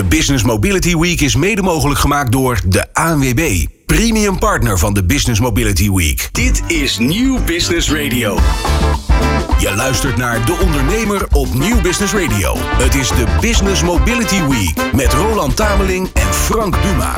De Business Mobility Week is mede mogelijk gemaakt door de ANWB, premium partner van de Business Mobility Week. Dit is Nieuw Business Radio. Je luistert naar De Ondernemer op Nieuw Business Radio. Het is de Business Mobility Week met Roland Tameling en Frank Duma.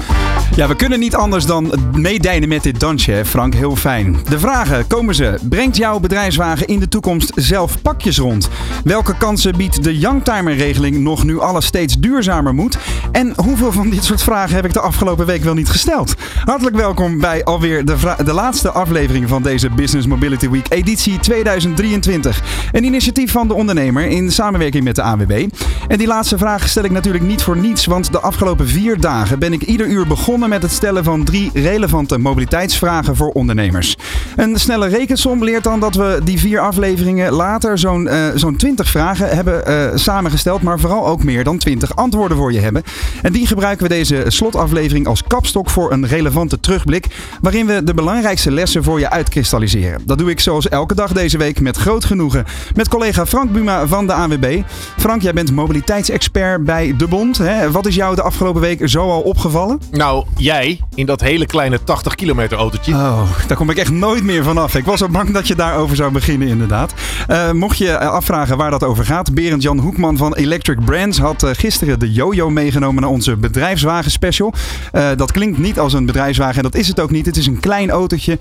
Ja, we kunnen niet anders dan meedijnen met dit dansje, hè, Frank. Heel fijn. De vragen komen ze. Brengt jouw bedrijfswagen in de toekomst zelf pakjes rond? Welke kansen biedt de Youngtimer-regeling nog nu alles steeds duurzamer moet? En hoeveel van dit soort vragen heb ik de afgelopen week wel niet gesteld? Hartelijk welkom bij alweer de, de laatste aflevering van deze Business Mobility Week, editie 2023. Een initiatief van de ondernemer in samenwerking met de ANWB. En die laatste vraag stel ik natuurlijk niet voor niets, want de afgelopen vier dagen ben ik ieder uur begonnen met het stellen van drie relevante mobiliteitsvragen voor ondernemers. Een snelle rekensom leert dan dat we die vier afleveringen later zo'n eh, zo'n 20 vragen hebben eh, samengesteld, maar vooral ook meer dan 20 antwoorden voor je hebben. En die gebruiken we deze slotaflevering als kapstok voor een relevante terugblik, waarin we de belangrijkste lessen voor je uitkristalliseren. Dat doe ik zoals elke dag deze week met groot genoegen met collega Frank Buma van de ANWB. Frank, jij bent mobiliteitsexpert bij De Bond. Hè? Wat is jou de afgelopen week zo al opgevallen? Nou, jij in dat hele kleine 80 kilometer autootje. Oh, daar kom ik echt nooit meer vanaf. Ik was zo bang dat je daarover zou beginnen, inderdaad. Eh, mocht je afvragen waar dat over gaat, Berend Jan Hoekman van Electric Brands had eh, gisteren de Jojo meegenomen naar onze bedrijfswagen special. Eh, dat klinkt niet als een bedrijfswagen en dat is het ook niet. Het is een klein autootje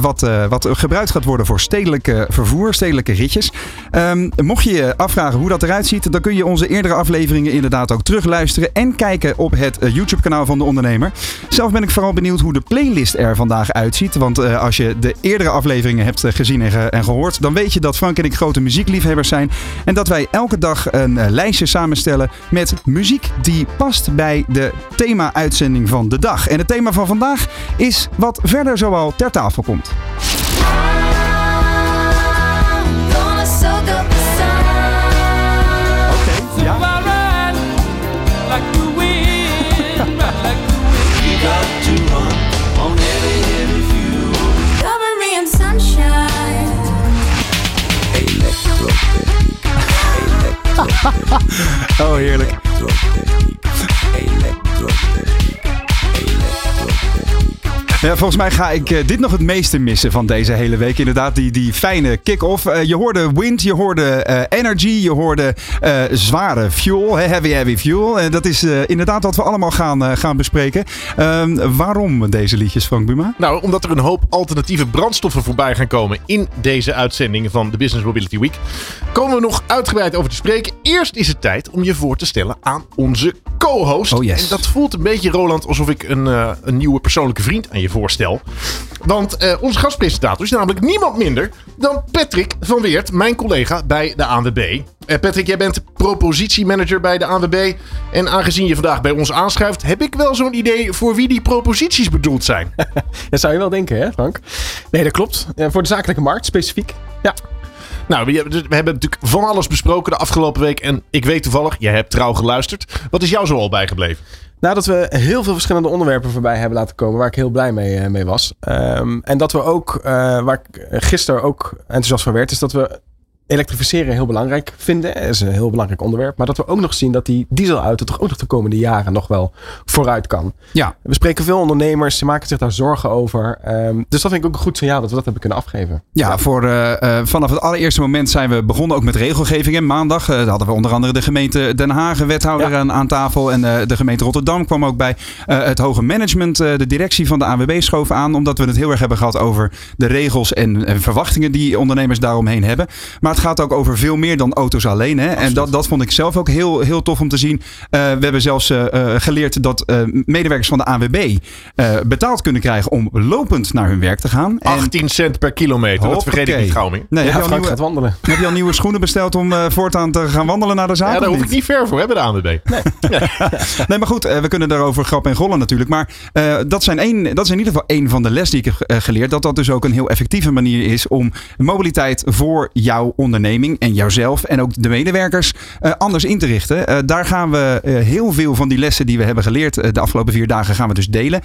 wat, wat gebruikt gaat worden voor stedelijke vervoer, ritjes. Ehm, mocht je je afvragen hoe dat eruit ziet, dan kun je onze eerdere afleveringen inderdaad ook terugluisteren en kijken op het eh, YouTube-kanaal van de ondernemer. Zelf ben ik vooral benieuwd hoe de playlist er vandaag uitziet. Want eh, als je de eerdere afleveringen hebt eh, gezien en, ge- en gehoord, dan weet je dat Frank en ik grote muziekliefhebbers zijn. En dat wij elke dag een lijstje samenstellen met muziek die past bij de thema-uitzending van de dag. En het thema van vandaag is wat verder zoal ter tafel komt. Oh, heerlijk. Ja, volgens mij ga ik eh, dit nog het meeste missen van deze hele week. Inderdaad, die, die fijne kick-off. Eh, je hoorde wind, je hoorde eh, energy, je hoorde zware fuel, heavy heavy fuel. En dat is inderdaad wat we allemaal gaan, gaan bespreken. Ehm, waarom deze liedjes, Frank Buma? Nou, omdat er een hoop alternatieve brandstoffen voorbij gaan komen in deze uitzending van de Business Mobility Week, komen we nog uitgebreid over te spreken. Eerst is het tijd om je voor te stellen aan onze co-host. Oh, yes. En dat voelt een beetje, Roland, alsof ik een, een nieuwe persoonlijke vriend aan je voorstel. Want eh, onze gastpresentator is namelijk niemand minder dan Patrick van Weert, mijn collega bij de ANWB. Eh, Patrick, jij bent propositiemanager bij de ANWB. En aangezien je vandaag bij ons aanschuift, heb ik wel zo'n idee voor wie die proposities bedoeld zijn. Dat zou je wel denken, hè, Frank? Nee, dat klopt. Eh, voor de zakelijke markt specifiek. Ja. Nou, we, we hebben natuurlijk van alles besproken de afgelopen week. En ik weet toevallig, jij hebt trouw geluisterd. Wat is jou zo al bijgebleven? Nadat we heel veel verschillende onderwerpen voorbij hebben laten komen, waar ik heel blij mee, eh, mee was. Ehm, en dat we ook, eh, waar ik gisteren ook enthousiast van werd, is dat we elektrificeren heel belangrijk vinden. Dat is een heel belangrijk onderwerp. Maar dat we ook nog zien dat die dieselauto toch ook nog de komende jaren nog wel vooruit kan. Ja, We spreken veel ondernemers, ze maken zich daar zorgen over. Ehm, dus dat vind ik ook een goed signaal dat we dat hebben kunnen afgeven. Ja, voor, eh, eh, vanaf het allereerste moment zijn we begonnen ook met regelgeving. En maandag eh, hadden we onder andere de gemeente Den Haag, wethouder Ja. aan, aan tafel. En de gemeente Rotterdam kwam ook bij. Het hoge management, de directie van de ANWB schoof aan. Omdat we het heel erg hebben gehad over de regels en, en verwachtingen die ondernemers daaromheen hebben. Maar het gaat ook over veel meer dan auto's alleen. Hè? En dat, dat vond ik zelf ook heel, heel tof om te zien. Eh, we hebben zelfs eh, eh, geleerd dat eh, medewerkers van de ANWB eh, betaald kunnen krijgen om lopend naar hun werk te gaan. En 18 cent per kilometer. Dat vergeet ik niet gauw meer. Nee, heb, ja, je al Frank nieuwe, gaat wandelen. heb je al nieuwe schoenen besteld om eh, voortaan te gaan wandelen naar de zaak? Ja, daar hoef ik niet ver voor, bij de ANWB. Nee, maar goed, we kunnen daarover grappen en gollen natuurlijk. Maar eh, dat, zijn één, dat is in ieder geval één van de les die ik heb geleerd. Dat dat dus ook een heel effectieve manier is om mobiliteit voor jouw onderneming en jouzelf en ook de medewerkers eh, anders in te richten. Eh, daar gaan we eh, heel veel van die lessen die we hebben geleerd de afgelopen vier dagen gaan we dus delen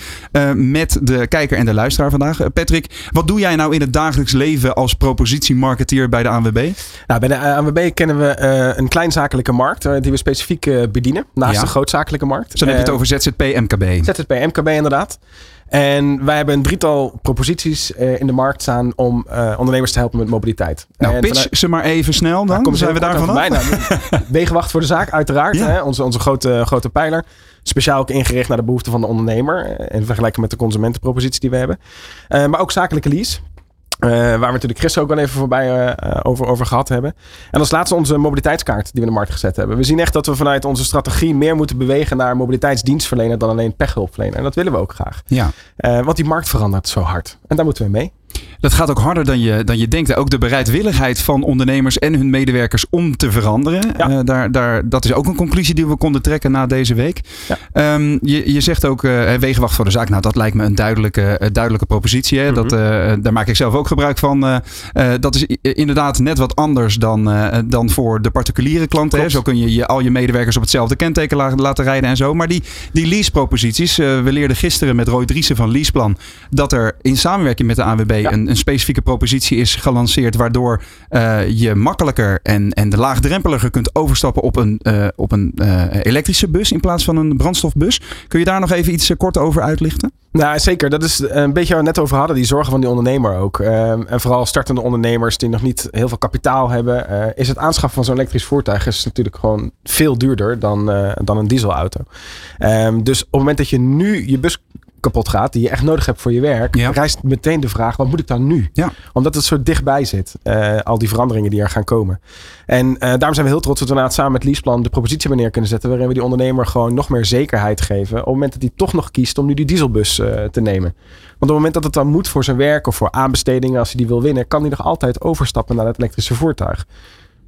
met de kijker en de luisteraar vandaag. Patrick, wat doe jij nou in het dagelijks leven als propositiemarketeer bij de ANWB? Nou, bij de ANWB kennen we een kleinzakelijke markt die we specifiek bedienen. Naast Ja. de grootzakelijke markt. Zo dan heb je het over ZZP, MKB. ZZP, MKB inderdaad. En wij hebben een drietal proposities eh, in de markt staan om eh, ondernemers te helpen met mobiliteit. Nou, En pitch vanuit- ze maar even snel dan. Nou, komen zijn we daar vanaf? Nou, Wegenwacht voor de zaak, uiteraard. Ja. Hè? Onze, onze grote, grote pijler. Speciaal ook ingericht naar de behoeften van de ondernemer. eh, In vergelijking met de consumentenpropositie die we hebben. Maar ook zakelijke lease. Eh, waar we natuurlijk Chris ook wel even voorbij eh, eh, over, over gehad hebben. En als laatste onze mobiliteitskaart die we in de markt gezet hebben. We zien echt dat we vanuit onze strategie meer moeten bewegen naar mobiliteitsdienstverlener dan alleen pechhulpverlener. En dat willen we ook graag. Ja. Want die markt verandert zo hard. En daar moeten we mee. Dat gaat ook harder dan je, dan je denkt. Ook de bereidwilligheid van ondernemers en hun medewerkers om te veranderen. Ja. Eh, daar, daar, dat is ook een conclusie die we konden trekken na deze week. Ja. Ehm, je, je zegt ook eh, wegenwacht voor de zaak. Nou, dat lijkt me een duidelijke, duidelijke propositie. Hè? dat, eh, daar maak ik zelf ook gebruik van. Dat is inderdaad net wat anders dan, dan voor de particuliere klanten. Hè? Zo kun je, je al je medewerkers op hetzelfde kenteken la- laten rijden en zo. Maar die, die leaseproposities. we leerden gisteren met Roy Driessen van Leaseplan. dat er in samenwerking met de ANWB Ja. een, een specifieke propositie is gelanceerd. waardoor eh, je makkelijker en, en de laagdrempeliger kunt overstappen op een, eh, op een eh, elektrische bus in plaats van een brandstofbus. Kun je daar nog even iets kort over uitlichten? Nou, zeker. Dat is een beetje waar we net over hadden. Die zorgen van die ondernemer ook. Ehm, en vooral startende ondernemers die nog niet heel veel kapitaal hebben. is het aanschaffen van zo'n elektrisch voertuig is natuurlijk gewoon veel duurder dan, dan een dieselauto. Ehm, dus op het moment dat je nu je bus kapot gaat, die je echt nodig hebt voor je werk, Ja. rijst meteen de vraag, wat moet ik dan nu? Ja. Omdat het zo dichtbij zit, eh, al die veranderingen die er gaan komen. En eh, daarom zijn we heel trots dat we inderdaad samen met Leaseplan de propositie neer kunnen zetten, waarin we die ondernemer gewoon nog meer zekerheid geven op het moment dat hij toch nog kiest om nu die dieselbus eh, te nemen. Want op het moment dat het dan moet voor zijn werk of voor aanbestedingen, als hij die wil winnen, kan hij nog altijd overstappen naar het elektrische voertuig.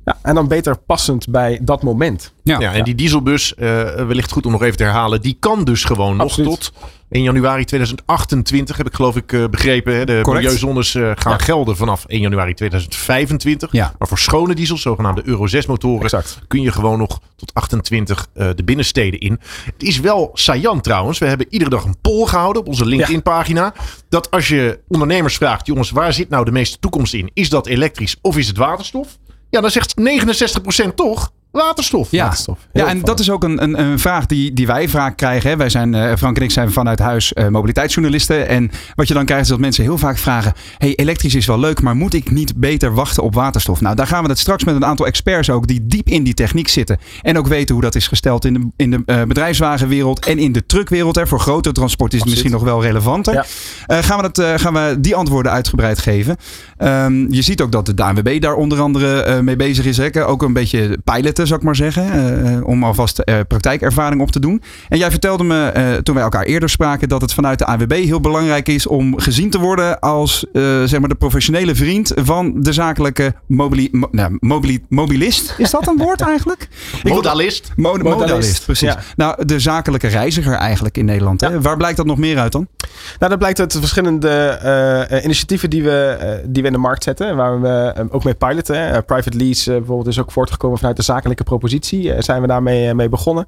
Ja, en dan beter passend bij dat moment. Ja, en die dieselbus, eh, wellicht goed om nog even te herhalen, die kan dus gewoon nog tot 1 januari 2028, heb ik geloof ik eh, begrepen. Hè? De Correct. milieuzones eh, gaan Ja. gelden vanaf 1 januari 2025. Ja. Maar voor schone diesels, zogenaamde Euro 6 motoren, Exact. kun je gewoon nog tot 28 eh, de binnensteden in. Het is wel saillant trouwens. We hebben iedere dag een poll gehouden op onze LinkedIn pagina. Dat als je ondernemers vraagt, jongens, waar zit nou de meeste toekomst in? Is dat elektrisch of is het waterstof? Ja, dan zegt 69% toch waterstof. Ja, Waterstof. Ja en dat is ook een, een, een vraag die, die wij vaak krijgen. Hè. Wij zijn, eh, Frank en ik zijn vanuit huis eh, mobiliteitsjournalisten. En wat je dan krijgt is dat mensen heel vaak vragen... hey, elektrisch is wel leuk, maar moet ik niet beter wachten op waterstof? Nou, daar gaan we het straks met een aantal experts ook... die diep in die techniek zitten. En ook weten hoe dat is gesteld in de, in de eh, bedrijfswagenwereld... en in de truckwereld. Hè. Voor grote transport is het misschien nog wel relevanter. Ja. Gaan, we eh, gaan we die antwoorden uitgebreid geven. Ehm, je ziet ook dat de ANWB daar onder andere mee bezig is. Hè? Ook een beetje piloten, zou ik maar zeggen. eh, eh, om alvast eh, praktijkervaring op te doen. En jij vertelde me eh, toen wij elkaar eerder spraken... dat het vanuit de ANWB heel belangrijk is om gezien te worden... als eh, zeg maar de professionele vriend van de zakelijke mobili mo- nou, mobili- mobilist. Is dat een woord eigenlijk? Modalist. Mo- Modalist, modalist, precies. ja. Nou, de zakelijke reiziger eigenlijk in Nederland. Hè? Waar blijkt dat nog meer uit dan? Nou, dat blijkt uit de verschillende initiatieven die we, eh, die we in de markt zetten. Waar we ook mee piloten. hè. Private lease bijvoorbeeld is ook voortgekomen vanuit de zakelijke propositie. Eh, zijn we daarmee eh, mee begonnen.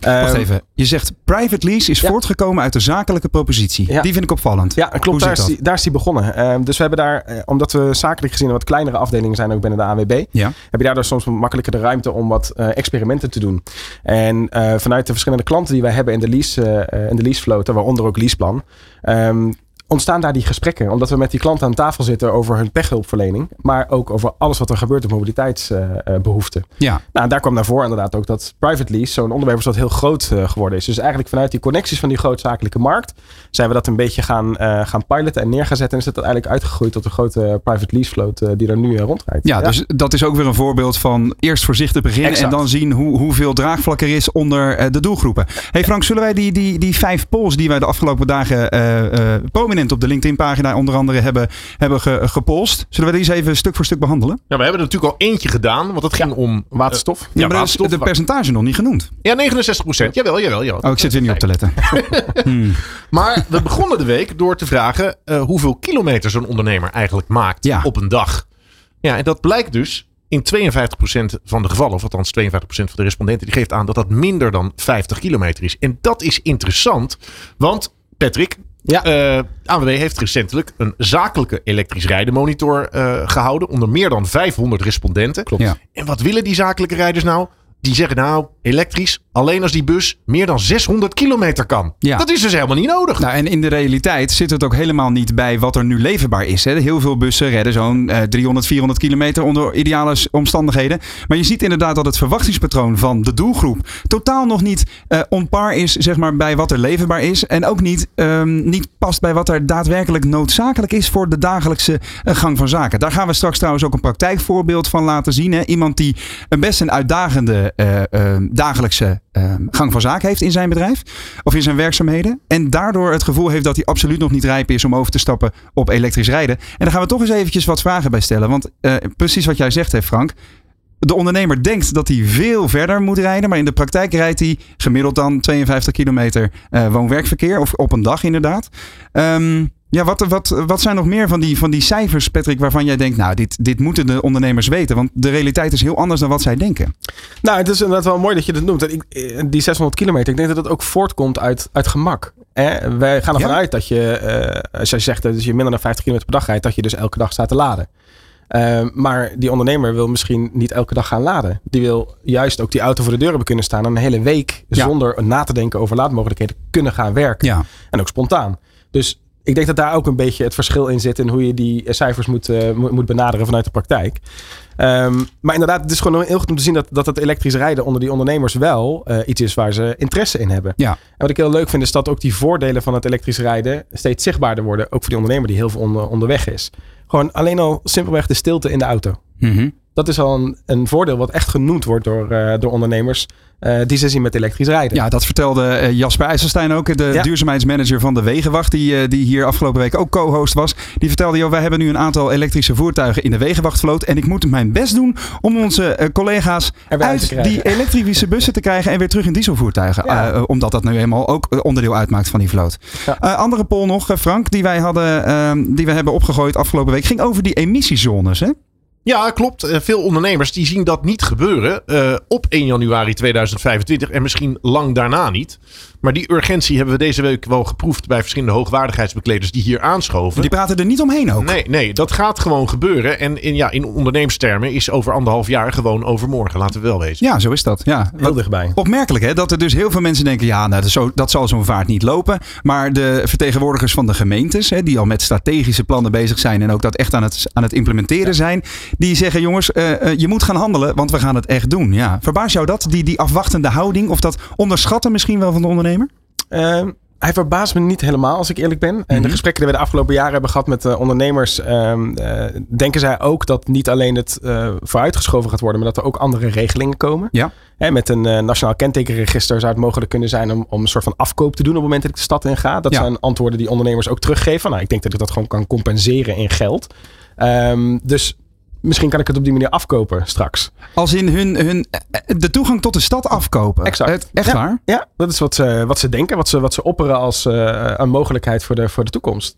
Wacht Ehm, even. Je zegt private lease is Ja. voortgekomen uit de zakelijke propositie. Ja. Die vind ik opvallend. Ja, klopt. Daar is, die, daar is die begonnen. Ehm, dus we hebben daar, eh, omdat we zakelijk gezien een wat kleinere afdelingen zijn ook binnen de ANWB, Ja. heb je daardoor soms wat makkelijker de ruimte om wat experimenten te doen. En vanuit de verschillende klanten die wij hebben in de lease, in de leasefloten, waaronder ook leaseplan, ehm, ontstaan daar die gesprekken. Omdat we met die klanten aan tafel zitten over hun pechhulpverlening, maar ook over alles wat er gebeurt op mobiliteitsbehoeften. Ja. Nou, daar kwam naar voren inderdaad ook dat private lease zo'n onderwerp is dat heel groot eh, geworden is. Dus eigenlijk vanuit die connecties van die grootzakelijke markt zijn we dat een beetje gaan, eh, gaan piloten en neer gaan zetten. En is dat uiteindelijk uitgegroeid tot een grote private lease float eh, die er nu rondrijdt. Ja, dus dat is ook weer een voorbeeld van eerst voorzichtig beginnen Exact. en dan zien hoe, hoeveel draagvlak er is onder de doelgroepen. Hey Frank, zullen wij die, die, die vijf polls die wij de afgelopen dagen eh, eh, prominent op de LinkedIn-pagina onder andere hebben, hebben ge, gepolst, zullen we die eens even stuk voor stuk behandelen? Ja, we hebben er natuurlijk al eentje gedaan, want dat ging om Waterstof. Ja, maar dat is waterstof. de percentage nog niet genoemd. Ja, 69 procent. Jawel, jawel, jawel. Oh, ik zit weer niet op te letten. Hmm. Maar we begonnen de week door te vragen eh, hoeveel kilometer zo'n ondernemer eigenlijk maakt Ja. op een dag. Ja, en dat blijkt dus in 52% van de gevallen, of althans 52% van de respondenten, die geeft aan dat dat minder dan 50 kilometer is. En dat is interessant, want Patrick, Ja. eh, ANWB heeft recentelijk een zakelijke elektrisch rijden monitor eh, gehouden onder meer dan 500 respondenten. Klopt. Ja. En wat willen die zakelijke rijders nou? Die zeggen nou, elektrisch, alleen als die bus meer dan 600 kilometer kan. Ja. Dat is dus helemaal niet nodig. Nou, en in de realiteit zit het ook helemaal niet bij wat er nu leverbaar is. Hè. Heel veel bussen redden zo'n eh, 300, 400 kilometer onder ideale omstandigheden. Maar je ziet inderdaad dat het verwachtingspatroon van de doelgroep totaal nog niet eh on par is zeg maar, bij wat er leverbaar is. En ook niet, ehm, niet past bij wat er daadwerkelijk noodzakelijk is voor de dagelijkse eh, gang van zaken. Daar gaan we straks trouwens ook een praktijkvoorbeeld van laten zien. Hè. Iemand die een best een uitdagende eh, eh, dagelijkse eh, gang van zaken heeft in zijn bedrijf of in zijn werkzaamheden. En daardoor het gevoel heeft dat hij absoluut nog niet rijp is om over te stappen op elektrisch rijden. En daar gaan we toch eens eventjes wat vragen bij stellen. Want eh, precies wat jij zegt, hè, Frank. De ondernemer denkt dat hij veel verder moet rijden, maar in de praktijk rijdt hij gemiddeld dan 52 kilometer eh, woon-werkverkeer, of op een dag inderdaad. Ehm, ja, wat, wat, wat zijn nog meer van die, van die cijfers, Patrick, waarvan jij denkt, nou, dit, dit moeten de ondernemers weten, want de realiteit is heel anders dan wat zij denken. Nou, het is inderdaad wel mooi dat je dat noemt. Ik, eh, die 600 kilometer, ik denk dat dat ook voortkomt uit, uit gemak. Hè? Wij gaan ervan Ja. uit dat je, eh, als jij zegt dat je minder dan 50 kilometer per dag rijdt, dat je dus elke dag staat te laden. Eh, maar die ondernemer wil misschien niet elke dag gaan laden. Die wil juist ook die auto voor de deur hebben kunnen staan en een hele week Ja. zonder na te denken over laadmogelijkheden kunnen gaan werken. Ja. En ook spontaan. Dus ik denk dat daar ook een beetje het verschil in zit in hoe je die eh, cijfers moet, eh, moet, benaderen vanuit de praktijk. Ehm, maar inderdaad, het is gewoon heel goed om te zien dat, dat het elektrisch rijden onder die ondernemers wel eh, iets is waar ze interesse in hebben. Ja. En wat ik heel leuk vind is dat ook die voordelen van het elektrisch rijden steeds zichtbaarder worden. Ook voor die ondernemer die heel veel onder, onderweg is. Gewoon alleen al simpelweg de stilte in de auto. Mhm. Dat is al een, een voordeel wat echt genoemd wordt door, door ondernemers eh, die ze zien met elektrisch rijden. Ja, dat vertelde eh, Jasper IJsselstein ook, de Ja. duurzaamheidsmanager van de Wegenwacht, die, eh, die hier afgelopen week ook co-host was. Die vertelde, joh, wij hebben nu een aantal elektrische voertuigen in de Wegenwachtvloot en ik moet mijn best doen om onze collega's uit die elektrische bussen te krijgen en weer terug in dieselvoertuigen. Ja. Omdat dat nu eenmaal ook onderdeel uitmaakt van die vloot. Ja. Andere poll nog, Frank, die wij hadden, ehm, die we hebben opgegooid afgelopen week, ging over die emissiezones. Hè? Ja, klopt. Eh, Veel ondernemers die zien dat niet gebeuren eh, op 1 januari 2025 en misschien lang daarna niet. Maar die urgentie hebben we deze week wel geproefd bij verschillende hoogwaardigheidsbekleders die hier aanschoven. Die praten er niet omheen ook. Nee, nee, dat gaat gewoon gebeuren. En in, ja, in ondernemerstermen is over anderhalf jaar gewoon overmorgen. Laten we wel wezen. Ja, zo is dat. Ja. Heel dichtbij. Opmerkelijk hè, dat er dus heel veel mensen denken, ja, nou, dat, zo, dat zal zo'n vaart niet lopen. Maar de vertegenwoordigers van de gemeentes, hè, die al met strategische plannen bezig zijn en ook dat echt aan het, aan het implementeren zijn, die zeggen, jongens, eh, eh, je moet gaan handelen, want we gaan het echt doen. Ja. Verbaast jou dat, die, die afwachtende houding, of dat onderschatten misschien wel van de ondernemer? Ehm, hij verbaast me niet helemaal, als ik eerlijk ben. En Mhm. de gesprekken die we de afgelopen jaren hebben gehad met eh, ondernemers, ehm, eh, denken zij ook dat niet alleen het eh, vooruitgeschoven gaat worden, maar dat er ook andere regelingen komen. Ja. Hè, met een nationaal kentekenregister zou het mogelijk kunnen zijn om, om een soort van afkoop te doen op het moment dat ik de stad in ga. Dat Ja. zijn antwoorden die ondernemers ook teruggeven. Nou, ik denk dat ik dat gewoon kan compenseren in geld. Ehm, dus misschien kan ik het op die manier afkopen straks. Als in hun, hun, eh, de toegang tot de stad afkopen. Exact. Het- echt Ja. waar? Ja, dat is wat ze, wat ze denken, wat ze, wat ze opperen als eh, een mogelijkheid voor de, voor de toekomst.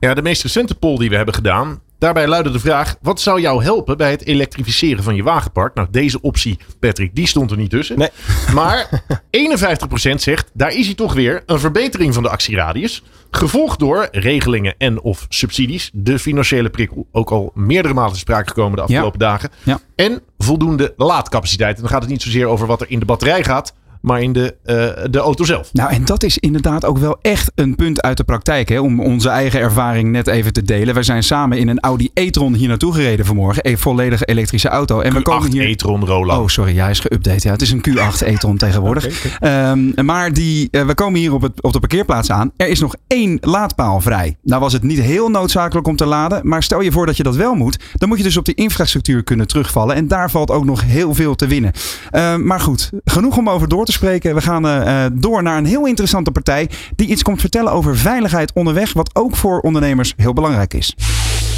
Ja, de meest recente poll die we hebben gedaan. Daarbij luidde de vraag: wat zou jou helpen bij het elektrificeren van je wagenpark? Nou, deze optie, Patrick, die stond er niet tussen. Nee. Maar 51% zegt: daar is hij toch weer een verbetering van de actieradius. Gevolgd door regelingen en of subsidies. De financiële prikkel ook al meerdere malen te sprake gekomen de afgelopen dagen. Ja. En voldoende laadcapaciteit. En dan gaat het niet zozeer over wat er in de batterij gaat, maar in de, eh, de auto zelf. Nou, en dat is inderdaad ook wel echt een punt uit de praktijk. Hè? Om onze eigen ervaring net even te delen. We zijn samen in een Audi e-tron hier naartoe gereden vanmorgen. Een volledige elektrische auto. En we komen Q8 hier... e-tron Roland. Oh, sorry. Ja, hij is geüpdate. Ja, het is een Q8 e-tron tegenwoordig. Ehm, maar die, eh, we komen hier op, het, op de parkeerplaats aan. Er is nog één laadpaal vrij. Nou was het niet heel noodzakelijk om te laden. Maar stel je voor dat je dat wel moet. Dan moet je dus op die infrastructuur kunnen terugvallen. En daar valt ook nog heel veel te winnen. Ehm, maar goed, genoeg om over door te spreken. We gaan eh, eh, door naar een heel interessante partij. Die iets komt vertellen over veiligheid onderweg. Wat ook voor ondernemers heel belangrijk is.